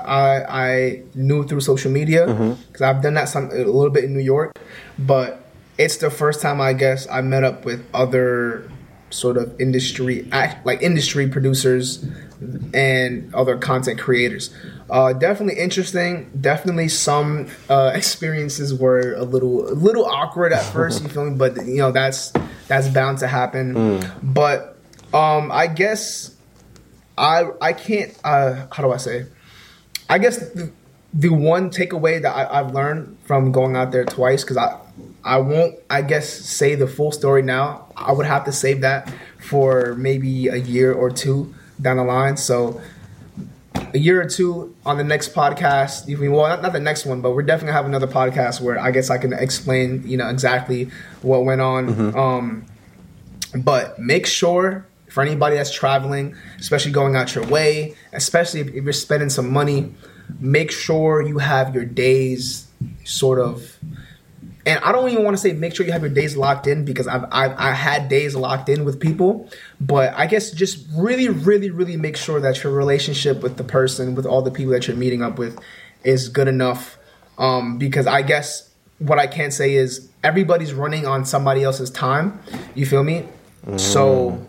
I, I knew through social media because I've done that some a little bit in New York, but it's the first time I guess I met up with other sort of industry act like industry producers and other content creators. Uh, definitely interesting. Definitely some uh, experiences were a little a little awkward at first. You feel me? But you know that's that's bound to happen. But um, I guess I I can't. Uh, how do I say? I guess the, the one takeaway that I, I've learned from going out there twice because I I won't I guess say the full story now. I would have to save that for maybe a year or two down the line. So a year or two on the next podcast. Even well, not, not the next one, but we're definitely gonna have another podcast where I guess I can explain you know exactly what went on. Um, but make sure for anybody that's traveling, especially going out your way, especially if, you're spending some money, make sure you have your days sort of. And I don't even want to say make sure you have your days locked in because I've, I've I had days locked in with people, but I guess just really, really, really make sure that your relationship with the person, with all the people that you're meeting up with, is good enough um, because I guess what I can say is everybody's running on somebody else's time. You feel me? So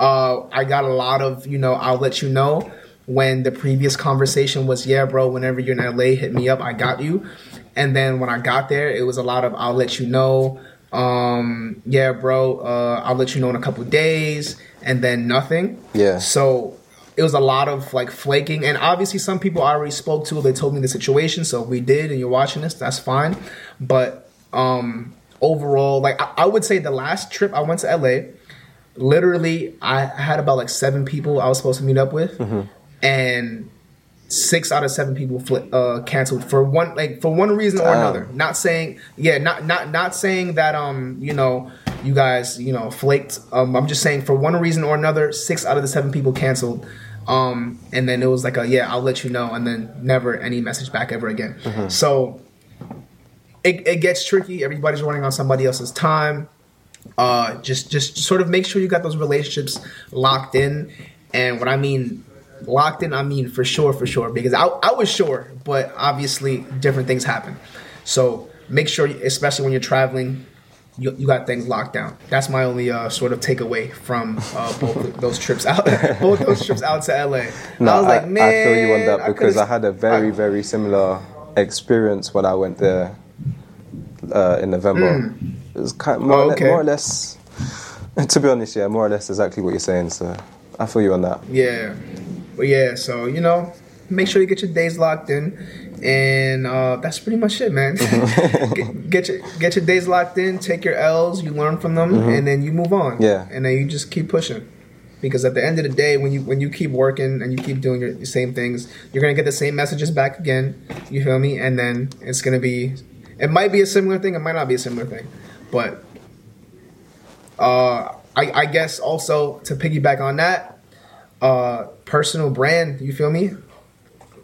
uh, I got a lot of you know I'll let you know when the previous conversation was yeah bro whenever you're in LA hit me up I got you. And then when I got there it was a lot of I'll let you know um, yeah bro uh, I'll let you know in a couple days and then nothing.
Yeah.
so it was a lot of like flaking and obviously some people I already spoke to they told me the situation so if we did and you're watching this that's fine. But um overall like I, I would say the last trip I went to LA literally I had about like seven people I was supposed to meet up with. And six out of seven people fli uh, canceled for one like for one reason or
Damn.
another. Not saying yeah not not not saying that um you know you guys you know flaked. Um i'm just saying for one reason or another six out of the seven people canceled. Um and then it was like a yeah i'll let you know and then never any message back ever again. So it, it gets tricky. Everybody's running on somebody else's time uh just just sort of make sure you got those relationships locked in. And what i mean locked in i mean for sure for sure. Because i, I was sure but obviously different things happen. So make sure especially when you're traveling you, you got things locked down. That's my only uh, sort of takeaway from uh, both those trips out both those trips out to la
No,
i was like
I,
man
I feel you on that because I,
could've-
had a very,
I-
very similar experience when I went there uh, in November. It was kind more,
Hmm. Oh,
or le-
okay.
more or less, to be honest, yeah, more or less exactly what you're saying. So I feel you on that.
Yeah, but yeah. So you know, make sure you get your days locked in, and uh, that's pretty much it, man. get, get your get your days locked in. Take your L's. You learn from them, and then you move on.
Yeah.
and then you just keep pushing. Because at the end of the day, when you when you keep working and you keep doing your the same things, you're gonna get the same messages back again. You feel me? And then it's gonna be, it might be a similar thing, it might not be a similar thing, but uh, I, I guess also to piggyback on that, uh, personal brand. You feel me?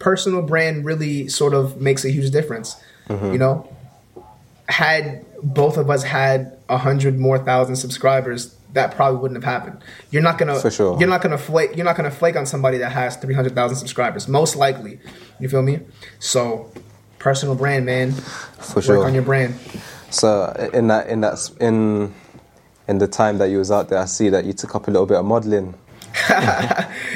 Personal brand really sort of makes a huge difference. You know, had both of us had a hundred more thousand subscribers, that probably wouldn't have happened. You're not gonna,
For sure.
you're not gonna flake, you're not gonna flake on somebody that has three hundred thousand subscribers, most likely. You feel me? So, personal brand, man.
For
Work
sure.
on your brand.
So in that in that in in the time that you was out there, I see that you took up a little bit of modeling.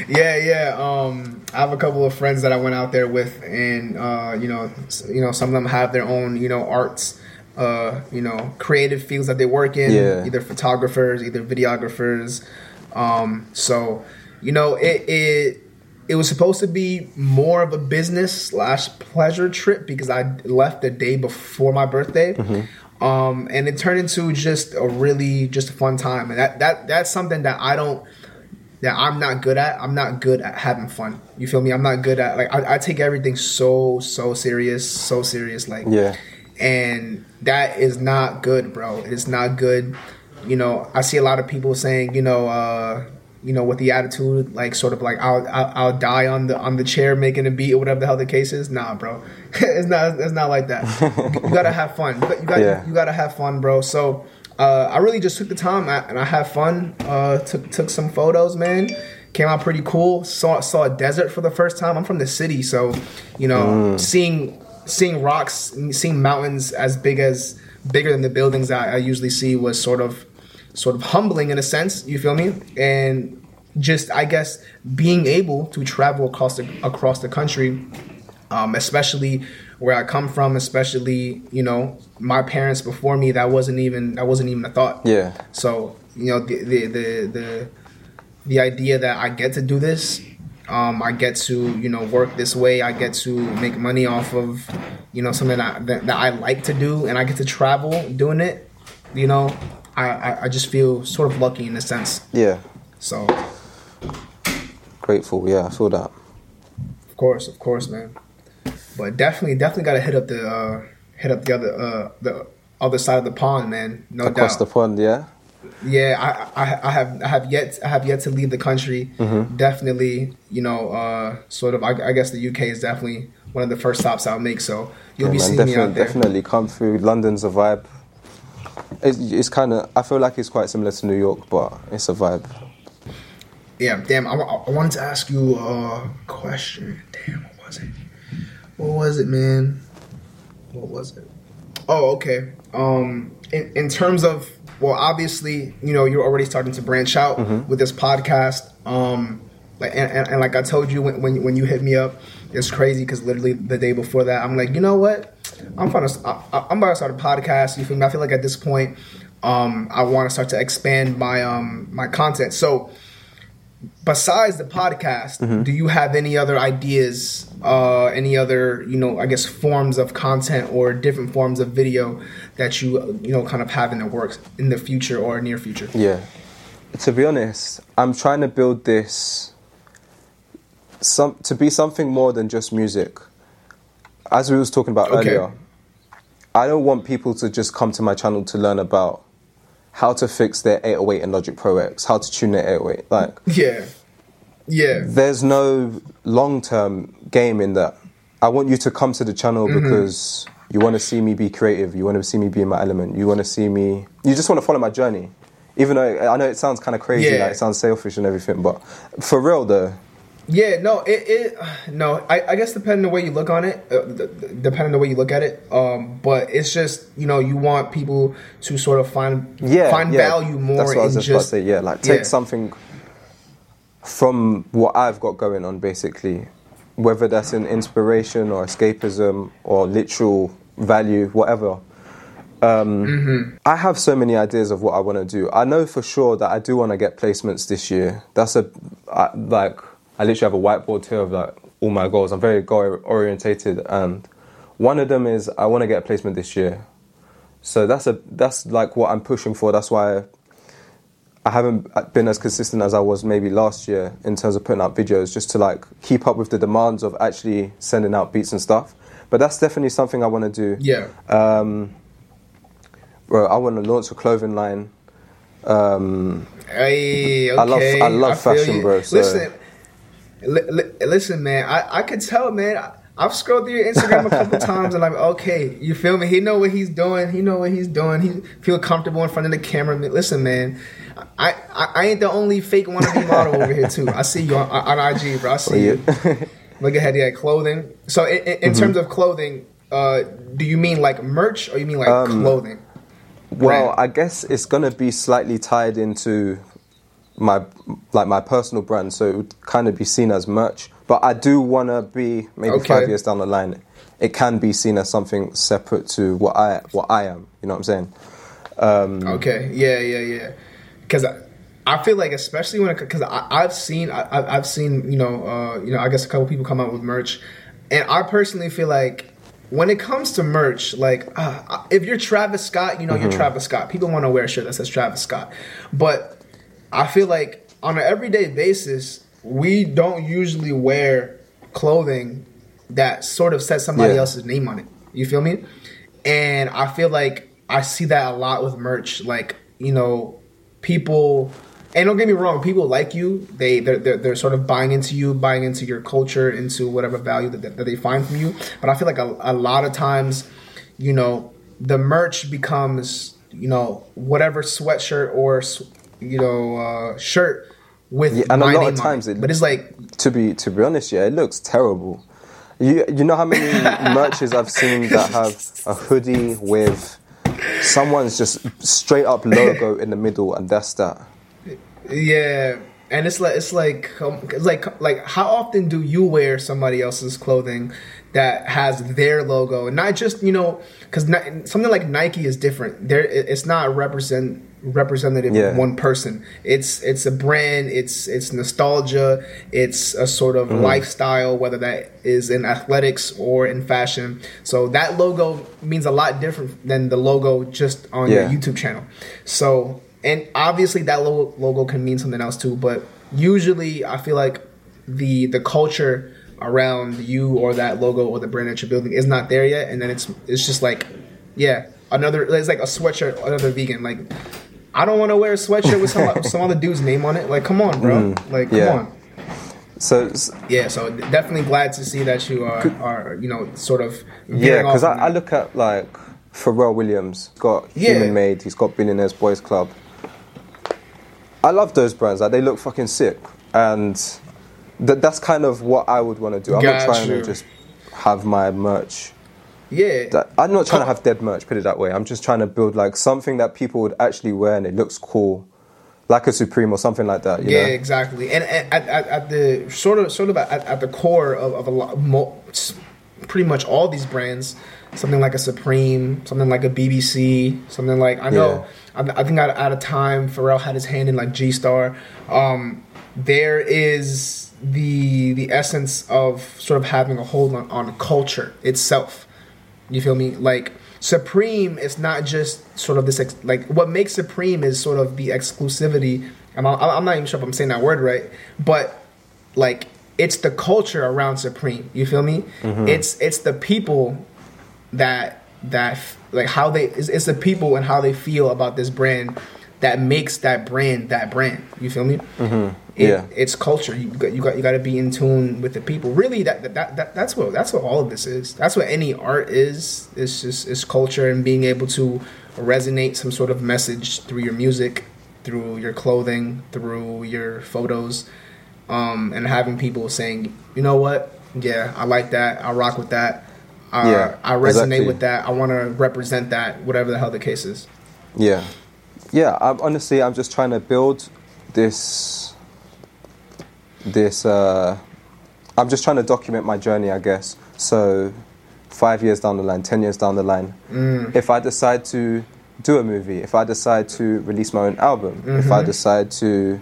Yeah, yeah. Um, I have a couple of friends that I went out there with, and uh, you know, you know, some of them have their own, you know, arts, uh, you know, creative fields that they work in.
Yeah.
Either photographers, either videographers. Um, so, you know, it it it was supposed to be more of a business slash pleasure trip because I left the day before my birthday. Um, and it turned into just a really just a fun time, and that that that's something that I don't that I'm not good at. I'm not good at having fun. You feel me? I'm not good at like I, I take everything so so serious, so serious. Like
Yeah.
and that is not good, bro. It's not good. You know, I see a lot of people saying, you know, uh, you know, with the attitude, like sort of like I'll, I'll I'll die on the on the chair making a beat or whatever the hell the case is. Nah, bro, it's not it's not like that. you gotta have fun. You got you, got,
Yeah.
you gotta have fun, bro. So uh, I really just took the time and I had fun. Uh, took took some photos, man. Came out pretty cool. Saw saw a desert for the first time. I'm from the city, so you know, seeing seeing rocks, seeing mountains as big as bigger than the buildings I, I usually see was sort of sort of humbling in a sense. You feel me? And just I guess being able to travel across the across the country, um, especially where I come from, especially you know my parents before me, that wasn't even that wasn't even a thought.
Yeah.
So you know the the the the, the idea that I get to do this, um, I get to you know work this way, I get to make money off of you know something that that, that I like to do, and I get to travel doing it. You know, I, I I just feel sort of lucky in a sense.
Yeah.
So
Grateful. Yeah, I feel that.
of course, of course, man. But definitely, definitely got to hit up the uh, hit up the other uh, the other side of the pond, man. No
Across
doubt.
the pond. Yeah.
Yeah, I, I, I have, I have yet, I have yet to leave the country.
Mm-hmm.
Definitely, you know, uh, sort of. I, I guess the UK is definitely one of the first stops I'll make. So you'll be
man,
seeing me out there.
definitely come through. London's a vibe. It's, it's kind of. I feel like it's quite similar to New York, but it's a vibe.
Yeah, damn. I, I wanted to ask you a question. Damn, what was it? What was it, man? what was it? Oh, okay. Um, in, in terms of well, obviously, you know, you're already starting to branch out
Mm-hmm.
with this podcast. Um, like, and, and, and like I told you when, when when you hit me up, it's crazy because literally the day before that, I'm like, you know what? I'm trying to. I, I'm about to start a podcast. You feel me? I feel like at this point, um, I want to start to expand my um my content. So besides the podcast,
Mm-hmm.
do you have any other ideas, uh, any other, you know, I guess forms of content or different forms of video that you, you know, kind of have in the works in the future or near future?
Yeah. To be honest, I'm trying to build this some to be something more than just music. As we was talking about
Okay.
earlier, I don't want people to just come to my channel to learn about how to fix their 808 in Logic Pro X, how to tune their 808. Like
Yeah, yeah,
there's no long term game in that. I want you to come to the channel
Mm-hmm.
because you want to see me be creative. You want to see me be in my element. You want to see me. You just want to follow my journey. Even though I know it sounds kind of crazy,
Yeah.
like it sounds selfish and everything, but for real though,
yeah. No, it, it no. I, I guess depending on the way you look on it, uh, depending on the way you look at it. Um, but it's just you know you want people to sort of find
yeah,
find
yeah.
value more
That's what I was
in
just about to say. Yeah, like take
yeah.
something from what I've got going on, basically, whether that's an inspiration or escapism or literal value, whatever. Um,
Mm-hmm.
I have so many ideas of what I want to do. I know for sure that I do want to get placements this year. That's a I, like I literally have a whiteboard here of like all my goals. I'm very goal orientated, and one of them is I want to get a placement this year. So that's a that's like what I'm pushing for. That's why I haven't been as consistent as I was maybe last year in terms of putting out videos, just to like keep up with the demands of actually sending out beats and stuff. But that's definitely something I want to do.
yeah.
Um, bro, I want to launch a clothing line. Um,
Hey, okay.
I love- I love
feel
fashion, bro, so-
Listen, li- li- listen, man. I, I could tell, man. I, I've scrolled through your Instagram a couple times, and I'm like, okay, you feel me? He know what he's doing. He know what he's doing. He feel comfortable in front of the camera. Listen, man. I, I, I ain't the only fake wannabe model over here too. I see you on, on IG, bro. I see you. Look ahead, yeah, clothing. So in, in, in
Mm-hmm.
terms of clothing, uh, do you mean like merch or you mean like
Um,
clothing?
Well,
brand?
I guess it's gonna be slightly tied into my like my personal brand, so it would kind of be seen as merch. But I do want to be maybe
Okay.
five years down the line, it can be seen as something separate to what I what I am. You know what I'm saying? Um,
Okay. Yeah. Yeah. Yeah. Because I, I feel like, especially when because I've seen I, I've- I've seen you know uh, you know I guess a couple people come out with merch, and I personally feel like when it comes to merch, like uh, if you're Travis Scott, you know you're Travis Scott. People want to wear a shirt that says Travis Scott, but I feel like on an everyday basis, we don't usually wear clothing that sort of says somebody
Yeah.
else's name on it. You feel me? And I feel like I see that a lot with merch. Like, you know, people and don't get me wrong, people like you. They they're, they're, they're sort of buying into you, buying into your culture, into whatever value that, that they find from you. But I feel like a, a lot of times, you know, the merch becomes you know whatever sweatshirt or you know uh, shirt with
Yeah, and a lot of times
it.
it-
But it's like
to be to be honest, yeah, it looks terrible. You you know how many merches I've seen that have a hoodie with someone's just straight up logo in the middle, and that's that.
Yeah, and it's like it's like um, it's like like how often do you wear somebody else's clothing that has their logo, and not just you know because something like Nike is different. There, it's not represent representative
Yeah.
of one person. It's it's a brand. It's it's nostalgia. It's a sort
Mm-hmm.
of lifestyle, whether that is in athletics or in fashion. So that logo means a lot different than the logo just on
Yeah.
your YouTube channel. So, and obviously that logo, logo can mean something else too, but usually I feel like the the culture around you or that logo or the brand that you're building is not there yet, and then it's it's just like, yeah, another it's like a sweatshirt, another vegan. Like, I don't want to wear a sweatshirt with some some other dude's name on it. Like, come on, bro. like, come
Mm, yeah.
on.
So s-
Yeah, so definitely glad to see that you are, are you know, sort of
yeah, because I, I look at like Pharrell Williams, got
Yeah.
Human Made, he's got Billionaires Boys Club. I love those brands. Like they look fucking sick, and th- that's kind of what I would want to do. I'm not trying
you.
to just have my merch
Yeah.
that, I'm not trying to have dead merch. Put it that way. I'm just trying to build like something that people would actually wear and it looks cool, like a Supreme or something like that. You
yeah,
know?
exactly. And, and at, at, at the sort of sort of at, at the core of, of a lot, mo- pretty much all these brands, something like a Supreme, something like a BBC, something like I know. I, I think at, at a time Pharrell had his hand in like G Star. Um, there is the the essence of sort of having a hold on, on culture itself. You feel me? Like Supreme is not just sort of this ex- like what makes Supreme is sort of the exclusivity. I'm, I'm not even sure if I'm saying that word right, but like it's the culture around Supreme. You feel me? It's it's the people that that like how they it's, it's the people and how they feel about this brand that makes that brand that brand. You feel me? Mm-hmm. It,
Yeah.
it's culture. You got you got you got to be in tune with the people. Really, that, that that that's what that's what all of this is. That's what any art is. It's just it's culture and being able to resonate some sort of message through your music, through your clothing, through your photos, um, and having people saying, you know what, yeah, I like that. I rock with that. Uh,
Yeah,
I resonate
exactly.
with that. I want to represent that. Whatever the hell the case is.
Yeah, yeah. I'm, honestly, I'm just trying to build this. This. Uh, I'm just trying to document my journey, I guess. So, five years down the line, ten years down the line, if I decide to do a movie, if I decide to release my own album, if I decide to,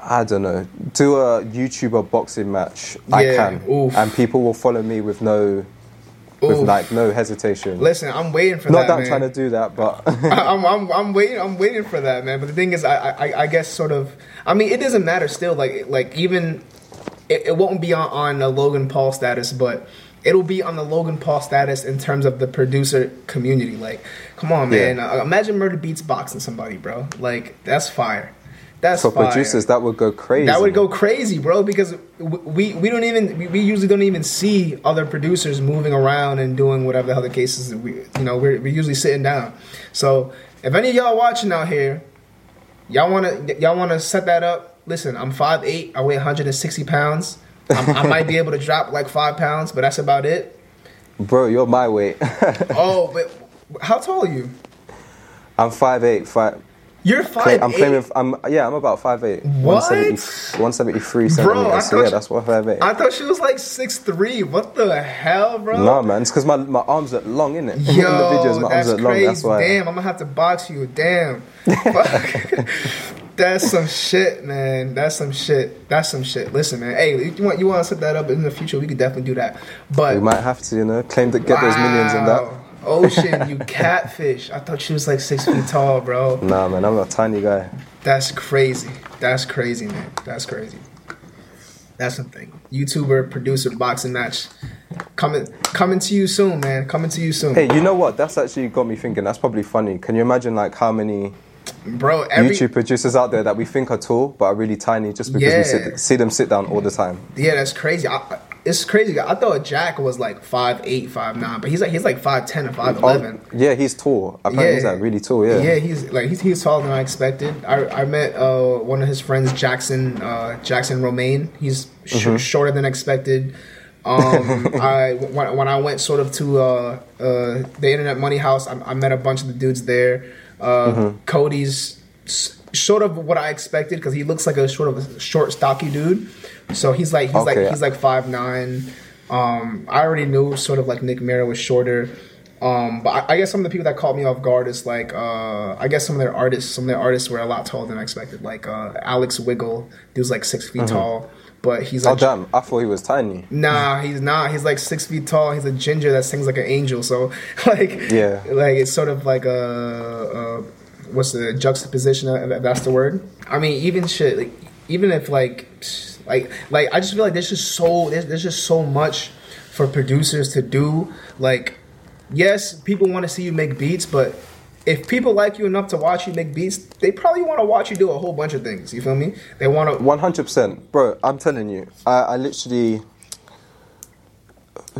I don't know, do a YouTuber boxing match, I can,
oof.
and people will follow me with no, with
Oof.
like no hesitation.
Listen, I'm waiting for
Not
that.
that I'm
man.
trying to do that, but.
I'm, I'm, I'm waiting. I'm waiting for that, man. But the thing is, I, I, I guess sort of. I mean, it doesn't matter still. Like, like even it, it won't be on, on a Logan Paul status, but it'll be on the Logan Paul status in terms of the producer community. Like, come on,
Yeah.
man. Uh, imagine Murda Beatz boxing somebody, bro. Like, that's fire. That's
For
fire.
producers, that would go crazy.
That would go crazy, bro, because we we don't even we- usually don't even see other producers moving around and doing whatever the hell the case is. We you know we're, we're usually sitting down. So if any of y'all watching out here, y'all wanna y'all wanna set that up. Listen, I'm 5'8", I weigh 160 pounds. I'm, I might be able to drop like five pounds, but that's about it.
Bro, you're my weight.
Oh, but how tall are you?
I'm 5'8", five,
You're five.
I'm claiming, I'm, yeah, I'm about 5'8".
What?
170, 173
Bro, I
centimeters. So
thought
yeah,
you-
that's what 5'8".
I thought she was like six three. What the hell, bro?
Nah, man, it's because my, my arms are long, innit? In
Yo,
the videos, my arms
that's
are long, that's why.
Damn, I'm gonna have to box you. Damn. That's some shit, man. That's some shit. That's some shit. Listen, man. Hey, you want you want to set that up in the future? We could definitely do that. But
We might have to, you know, claim to get those millions and that.
Ocean, you catfish. I thought she was like six feet tall, bro.
Nah, man, I'm a tiny guy.
That's crazy. That's crazy, man. That's crazy. That's something. YouTuber, producer, boxing match. Coming coming to you soon, man. Coming to you soon.
Hey, you know what? That's actually got me thinking. That's probably funny. Can you imagine, like, how many
Bro, every
YouTube producers out there that we think are tall but are really tiny just because we sit, see them sit down all the time?
Yeah, that's crazy. I- it's crazy. I thought Jack was like five eight, five nine, but he's like he's like five ten and five eleven.
Oh, yeah, he's tall. Apparently, he's like really tall. Yeah.
yeah, he's like he's he's taller than I expected. I I met uh, one of his friends, Jackson uh, Jackson Romaine. He's sh-
Mm-hmm.
shorter than expected. Um, I when, when I went sort of to uh, uh, the Internet Money House, I, I met a bunch of the dudes there. Uh,
Mm-hmm.
Cody's s- sort of what I expected because he looks like a sort of a short, stocky dude. So he's like he's
Okay.
like he's like five nine. Um, I already knew sort of like Nick Mira was shorter. Um, but I, I guess some of the people that caught me off guard is like uh, I guess some of their artists, some of their artists were a lot taller than I expected. Like uh, Alec Wigdahl, he was like six feet tall, but he's
Oh
like
damn! I thought he was tiny.
Nah, he's not. He's like six feet tall. He's a ginger that sings like an angel. So, like,
Yeah.
like it's sort of like a, a what's the juxtaposition? If that's the word. I mean, even shit. Like, even if like, like, like, I just feel like there's just so there's, there's just so much for producers to do. Like, yes, people want to see you make beats, but if people like you enough to watch you make beats, they probably want to watch you do a whole bunch of things. You feel me? They want to.
One hundred percent, bro. I'm telling you, I, I literally.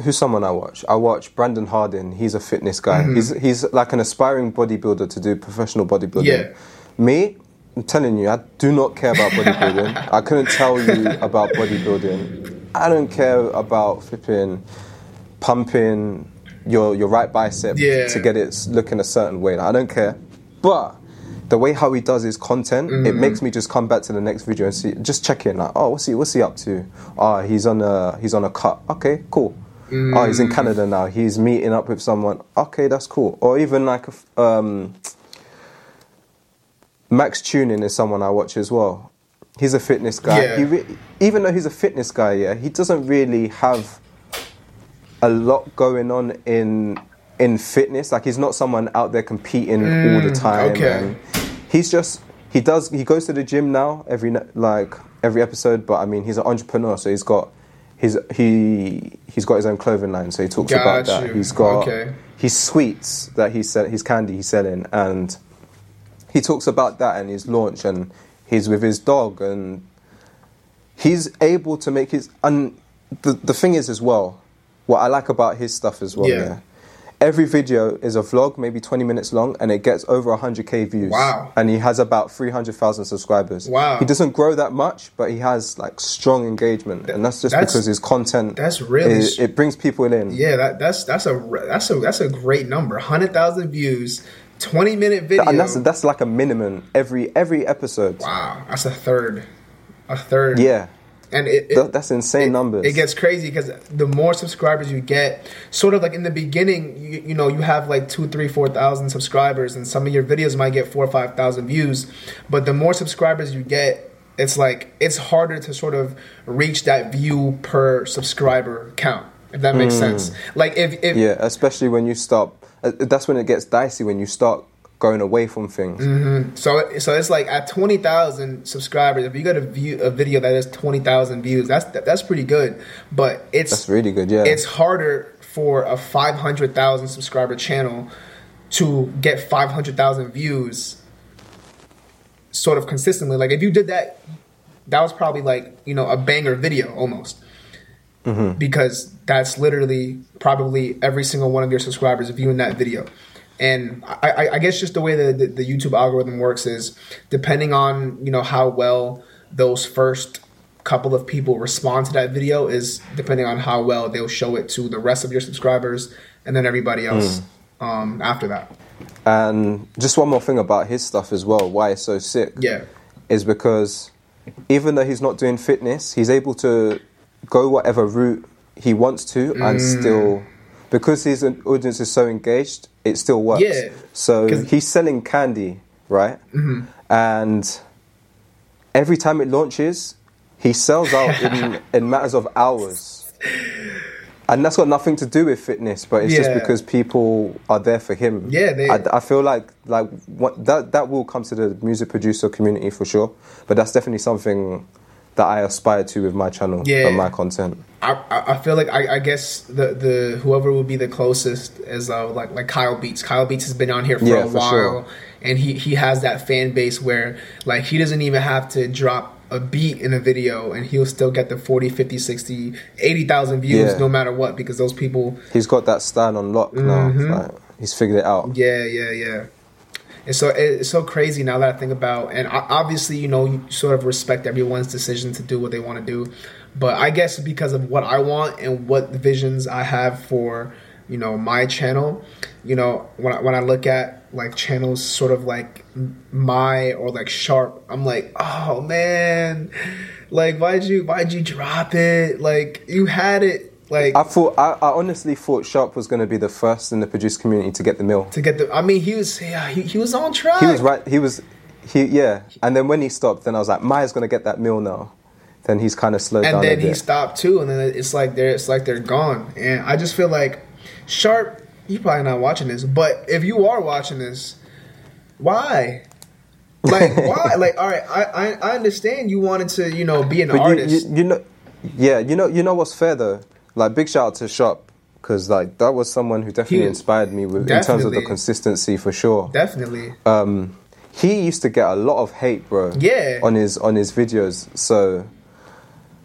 Who's someone I watch? I watch Brandon Hardin. He's a fitness guy.
Mm-hmm.
He's he's like an aspiring bodybuilder to do professional bodybuilding.
Yeah.
Me, I'm telling you, I do not care about bodybuilding. I couldn't tell you about bodybuilding. I don't care about flipping, pumping, your your right bicep
Yeah.
to get it looking a certain way. Like, I don't care, but the way how he does his content, it
Mm-hmm.
makes me just come back to the next video and see, just check in. Like, oh, what's he what's he up to? Oh, he's on a he's on a cut. Okay, cool. Oh, he's
Mm.
in Canada now. He's meeting up with someone. Okay, that's cool. Or even like a um, Max Tuning is someone I watch as well. He's a fitness guy.
Yeah.
He re- even though he's a fitness guy, yeah, he doesn't really have a lot going on in in fitness. Like he's not someone out there competing all the time.
Mm, okay.
and he's just he does he goes to the gym now every like every episode. But I mean, he's an entrepreneur, so he's got his he he's got his own clothing line. So he talks about
Got
that. He's got
Okay.
his sweets that he's sell, his candy he's selling, and he talks about that and his launch, and he's with his dog, and he's able to make his. And the the thing is as well, what I like about his stuff as well,
Yeah.
yeah. Every video is a vlog, maybe 20 minutes long, and it gets over 100k views.
Wow.
And he has about 300,000 subscribers.
Wow.
He doesn't grow that much, but he has like strong engagement, and that's just
That's-
because his content.
that's really
it, it brings people in.
Yeah, that, that's that's a that's a that's a great number. Hundred thousand views, twenty minute video.
And that's that's like a minimum every every episode.
wow, that's a third, a third.
Yeah.
And it, it-
that's insane
it-
numbers.
It gets crazy because the more subscribers you get, sort of like in the beginning, you, you know, you have like two, three, four thousand subscribers, and some of your videos might get four or five thousand views. But the more subscribers you get, it's like it's harder to sort of reach that view per subscriber count. If that makes sense. Like if, if.
Yeah, especially when you start. Uh, that's when it gets dicey when you start going away from things. Mm-hmm.
So so it's like at twenty thousand subscribers, if you got a view a video that has twenty thousand views, that's that's pretty good. But it's
That's really good. Yeah.
it's harder for a five hundred thousand subscriber channel to get five hundred thousand views, sort of consistently. Like if you did that, that was probably like you know a banger video almost. Mm-hmm. Because that's literally probably every single one of your subscribers viewing that video. And I, I, guess just the way the, the, the YouTube algorithm works is depending on you know how well those first couple of people respond to that video is depending on how well they'll show it to the rest of your subscribers and then everybody else um, after that.
And just one more thing about his stuff as well, why it's so sick.
Yeah.
Is because even though he's not doing fitness, he's able to go whatever route he wants to and
Mm.
still because his audience is so engaged, it still works.
Yeah.
So he's selling candy, right?
Mm-hmm.
And every time it launches, he sells out in, in matters of hours. And that's got nothing to do with fitness, but it's just because people are there for him.
Yeah, they-
I, I feel like like what, that that will come to the music producer community for sure. But that's definitely something that I aspire to with my channel
Yeah.
and my content.
I, I feel like I, I guess the, the whoever would be the closest is uh, like like Kyle Beats. Kyle Beats has been on here for
Yeah,
a
for
while,
sure.
and he he has that fan base where like he doesn't even have to drop a beat in a video and he'll still get the 40 50 60 80,000 views
Yeah.
no matter what because those people
He's got that style on lock now.
Mm-hmm.
Like, he's figured it out.
Yeah, yeah, yeah. And so it's so crazy now that I think about, and obviously, you know, you sort of respect everyone's decision to do what they want to do, but I guess because of what I want and what the visions I have for, you know, my channel, you know, when I, when I look at like channels sort of like my or like Sharp, I'm like, oh man, like why'd you why'd you drop it? Like you had it, like.
I thought I, I honestly thought Sharp was going to be the first in the producer community to get the mill.
to get the, I mean, he was, yeah, he, he was on track.
He was right. He was, he yeah. And then when he stopped, then I was like, Maya's going to get that mill now. Then he's kind of slowed
and
down
And
then
he stopped too, and then it's like they're it's like they're gone. And I just feel like Sharp, you're probably not watching this, but if you are watching this, why? Like why? Like all right, I, I I understand you wanted to you know be an
But you,
artist.
you, you know, yeah, you know, you know what's fair though. Like big shout out to Sharp because like that was someone who definitely
He-
inspired me with, in terms of the consistency for sure.
Definitely.
Um, he used to get a lot of hate, bro.
Yeah.
On his on his videos, so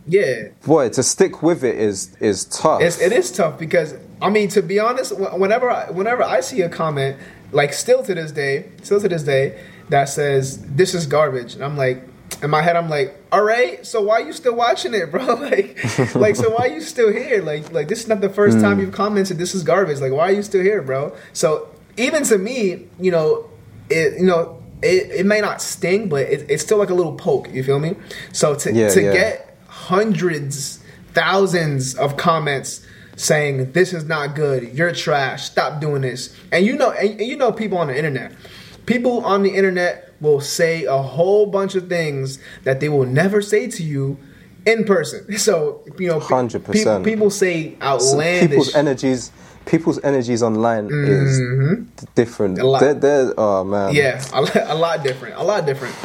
Yeah.
boy, to stick with it is is tough.
It's, it is tough because I mean, to be honest, whenever I, whenever I see a comment, like still to this day, still to this day, that says this is garbage, and I'm like, in my head, I'm like, all right, so why are you still watching it, bro? Like, like, so why are you still here? Like, like this is not the first time hmm. you've commented. This is garbage. Like, why are you still here, bro? So even to me, you know, it, you know, it, it may not sting, but it, it's still like a little poke. You feel me? So to
Yeah,
to
yeah.
get hundreds, thousands of comments saying this is not good, you're trash, stop doing this, and you know, and, and you know, people on the internet, people on the internet will say a whole bunch of things that they will never say to you in person. So you know, pe-
100%.
People, people say outlandish.
people's energies people's energies online is different
Mm-hmm. A lot.
they're, they're oh man
Yeah, a, lot different. A lot different.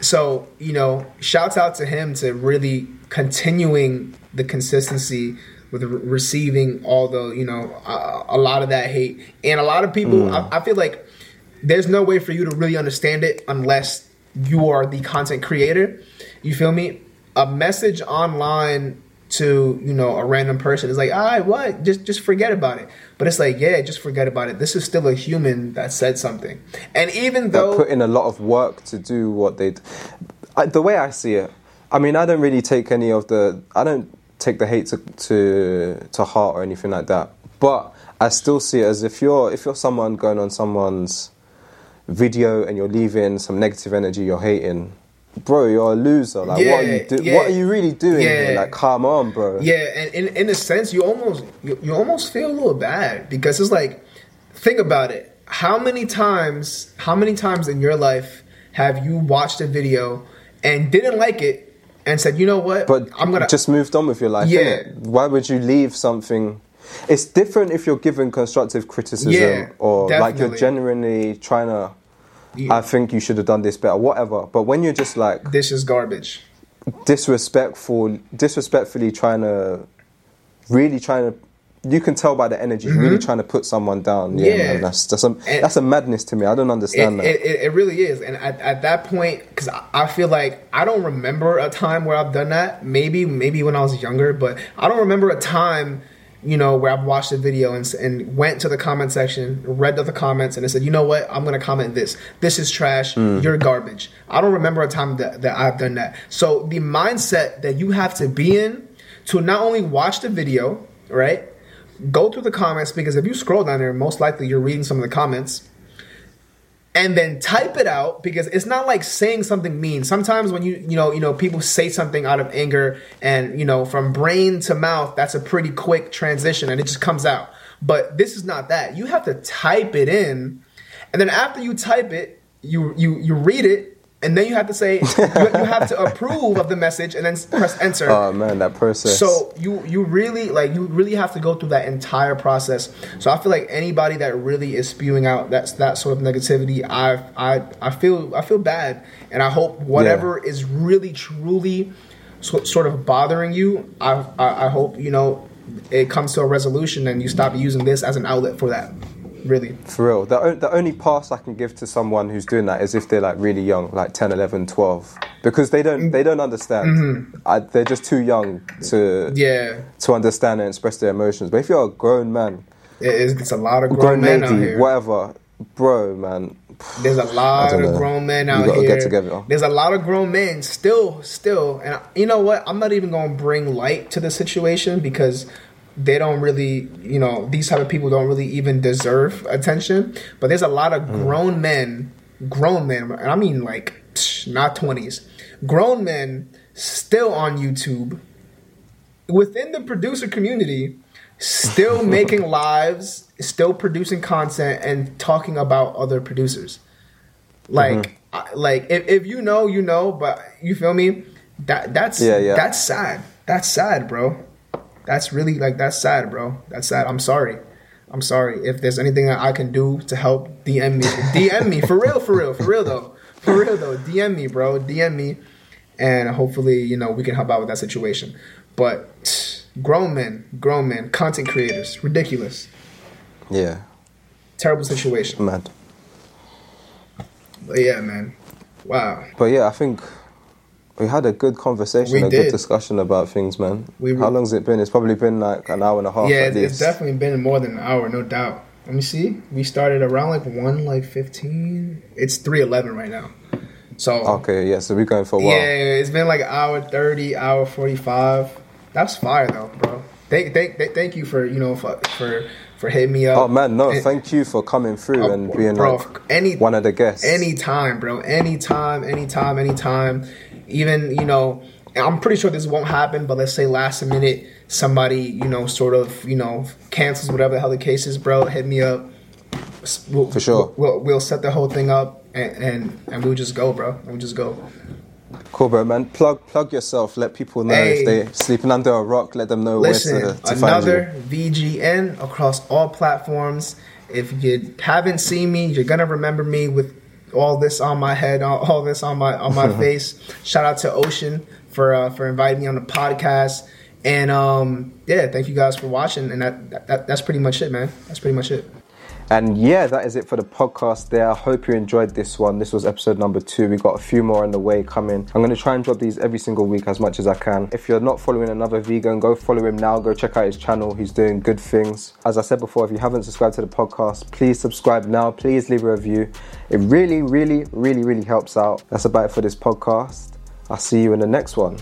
So, you know, shouts out to him to really continuing the consistency with re- receiving all the, you know, a, a lot of that hate. And a lot of people, I, I feel like there's no way for you to really understand it unless you are the content creator. You feel me? A message online to you know a random person is like, all right, what? Just just forget about it. But it's like, yeah, just forget about it. This is still a human that said something. And even though
put in a lot of work to do what they the way i see it i mean i don't really take any of the i don't take the hate to, to to heart or anything like that but i still see it as if you're if you're someone going on someone's video and you're leaving some negative energy you're hating bro you're a loser like what are you do-
yeah.
what are you really doing
Yeah.
like come on bro
Yeah, and in, in a sense, you almost you, you almost feel a little bad because it's like, think about it. How many times, how many times in your life have you watched a video and didn't like it and said, you know what,
but
I'm gonna
just moved on with your life.
Yeah.
Why would you leave something? It's different if you're given constructive criticism
Yeah,
or like you're genuinely trying to.
Yeah.
I think you should have done this better, whatever. But when you're just like
this is garbage.
disrespectful, disrespectfully trying to, really trying to, you can tell by the energy, you're really trying to put someone down. Yeah,
Mm-hmm. Yeah.
man, that's that's a,
And-
that's a madness to me. I don't
It,
understand that.
it, it, it really is, and at, at that point, because I, I feel like I don't remember a time where I've done that. Maybe maybe when I was younger, but I don't remember a time, you know, where I've watched the video and, and went to the comment section, read the comments, and it said, you know what, I'm gonna comment this. This is trash. Mm. You're garbage. I don't remember a time that that I've done that. So the mindset that you have to be in to not only watch the video, right, go through the comments because if you scroll down there, most likely you're reading some of the comments and then type it out because it's not like saying something mean. Sometimes when you you know you know people say something out of anger and you know from brain to mouth, that's a pretty quick transition and it just comes out. But this is not that. You have to type it in, and then after you type it, you you you read it. And then you have to say you, you have to approve of the message and then press enter.
oh man, that process.
So you you really like you really have to go through that entire process. So I feel like anybody that really is spewing out that that sort of negativity, I I I feel I feel bad, and I hope whatever is really truly so, sort of bothering you, I, I I hope you know it comes to a resolution and you stop using this as an outlet for that. Really.
For real. The, o- the only pass I can give to someone who's doing that is if they're like really young, like 10, 11, 12. Because they don't they don't understand. I, they're just too young to
Mm-hmm. Yeah,
to understand and express their emotions. But if you're a grown man,
it is, it's a lot of grown,
grown
men out here.
whatever, bro, man.
There's a lot of
know.
grown men out here.
get together.
There's a lot of grown men still, still, and you know what? I'm not even gonna bring light to the situation because they don't really, you know, these type of people don't really even deserve attention. But there's a lot of
Mm.
grown men, grown men, and I mean like not 20s, grown men still on YouTube within the producer community still making lives, still producing content and talking about other producers. Like
Mm-hmm.
I- like if, if you know, you know, but you feel me? That that's
Yeah, yeah.
that's sad. That's sad, bro. That's really like that's sad, bro. That's sad. I'm sorry. I'm sorry. If there's anything that I can do to help, DM me. DM me for real, for real, for real though. For real though. DM me, bro. DM me, and hopefully, you know, we can help out with that situation. But grown men, grown men, content creators, ridiculous,
Yeah,
terrible situation.
mad.
But yeah, man. Wow.
But yeah, I think we had a good conversation,
We
a
did.
good discussion about things, man.
We re-
How long's it been? It's probably been like an hour and a half
yeah, it's, definitely been more than an hour, no doubt. Let me see. We started around like one, like fifteen. It's three eleven right now. So
Okay, yeah. So we're going for a while.
yeah, it's been like hour thirty, hour forty five. That's fire though, bro. Thank, thank, thank- thank you for you know for for, for hitting me up.
Oh man, no,
And-
thank you for coming through
Oh,
and being
bro,
like
any-
one of the guests.
Anytime, bro. Anytime, anytime, anytime. Even, you know, I'm pretty sure this won't happen, but let's say last minute somebody, you know, sort of, you know, cancels whatever the hell the case is, bro. Hit me up. We'll,
For sure.
We'll, we'll set the whole thing up and, and, and we'll just go, bro. We'll just go.
Cool, bro, man. Plug plug yourself. Let people know
Hey.
if they're sleeping under a rock. Let them know
Listen,
where to, to
another. VGN across all platforms. If you haven't seen me, you're gonna remember me with all this on my head, all, all this on my on my face. Shout out to Ocean for uh, for inviting me on the podcast. And um, yeah, thank you guys for watching. And that, that that's pretty much it, man. That's pretty much it.
And yeah, that is it for the podcast there. I hope you enjoyed this one. This was episode number two. We got a few more on the way coming. I'm going to try and drop these every single week as much as I can. If you're not following another VGN, go follow him now. Go check out his channel. He's doing good things. As I said before, if you haven't subscribed to the podcast, please subscribe now. Please leave a review. It really, really, really, really helps out. That's about it for this podcast. I'll see you in the next one.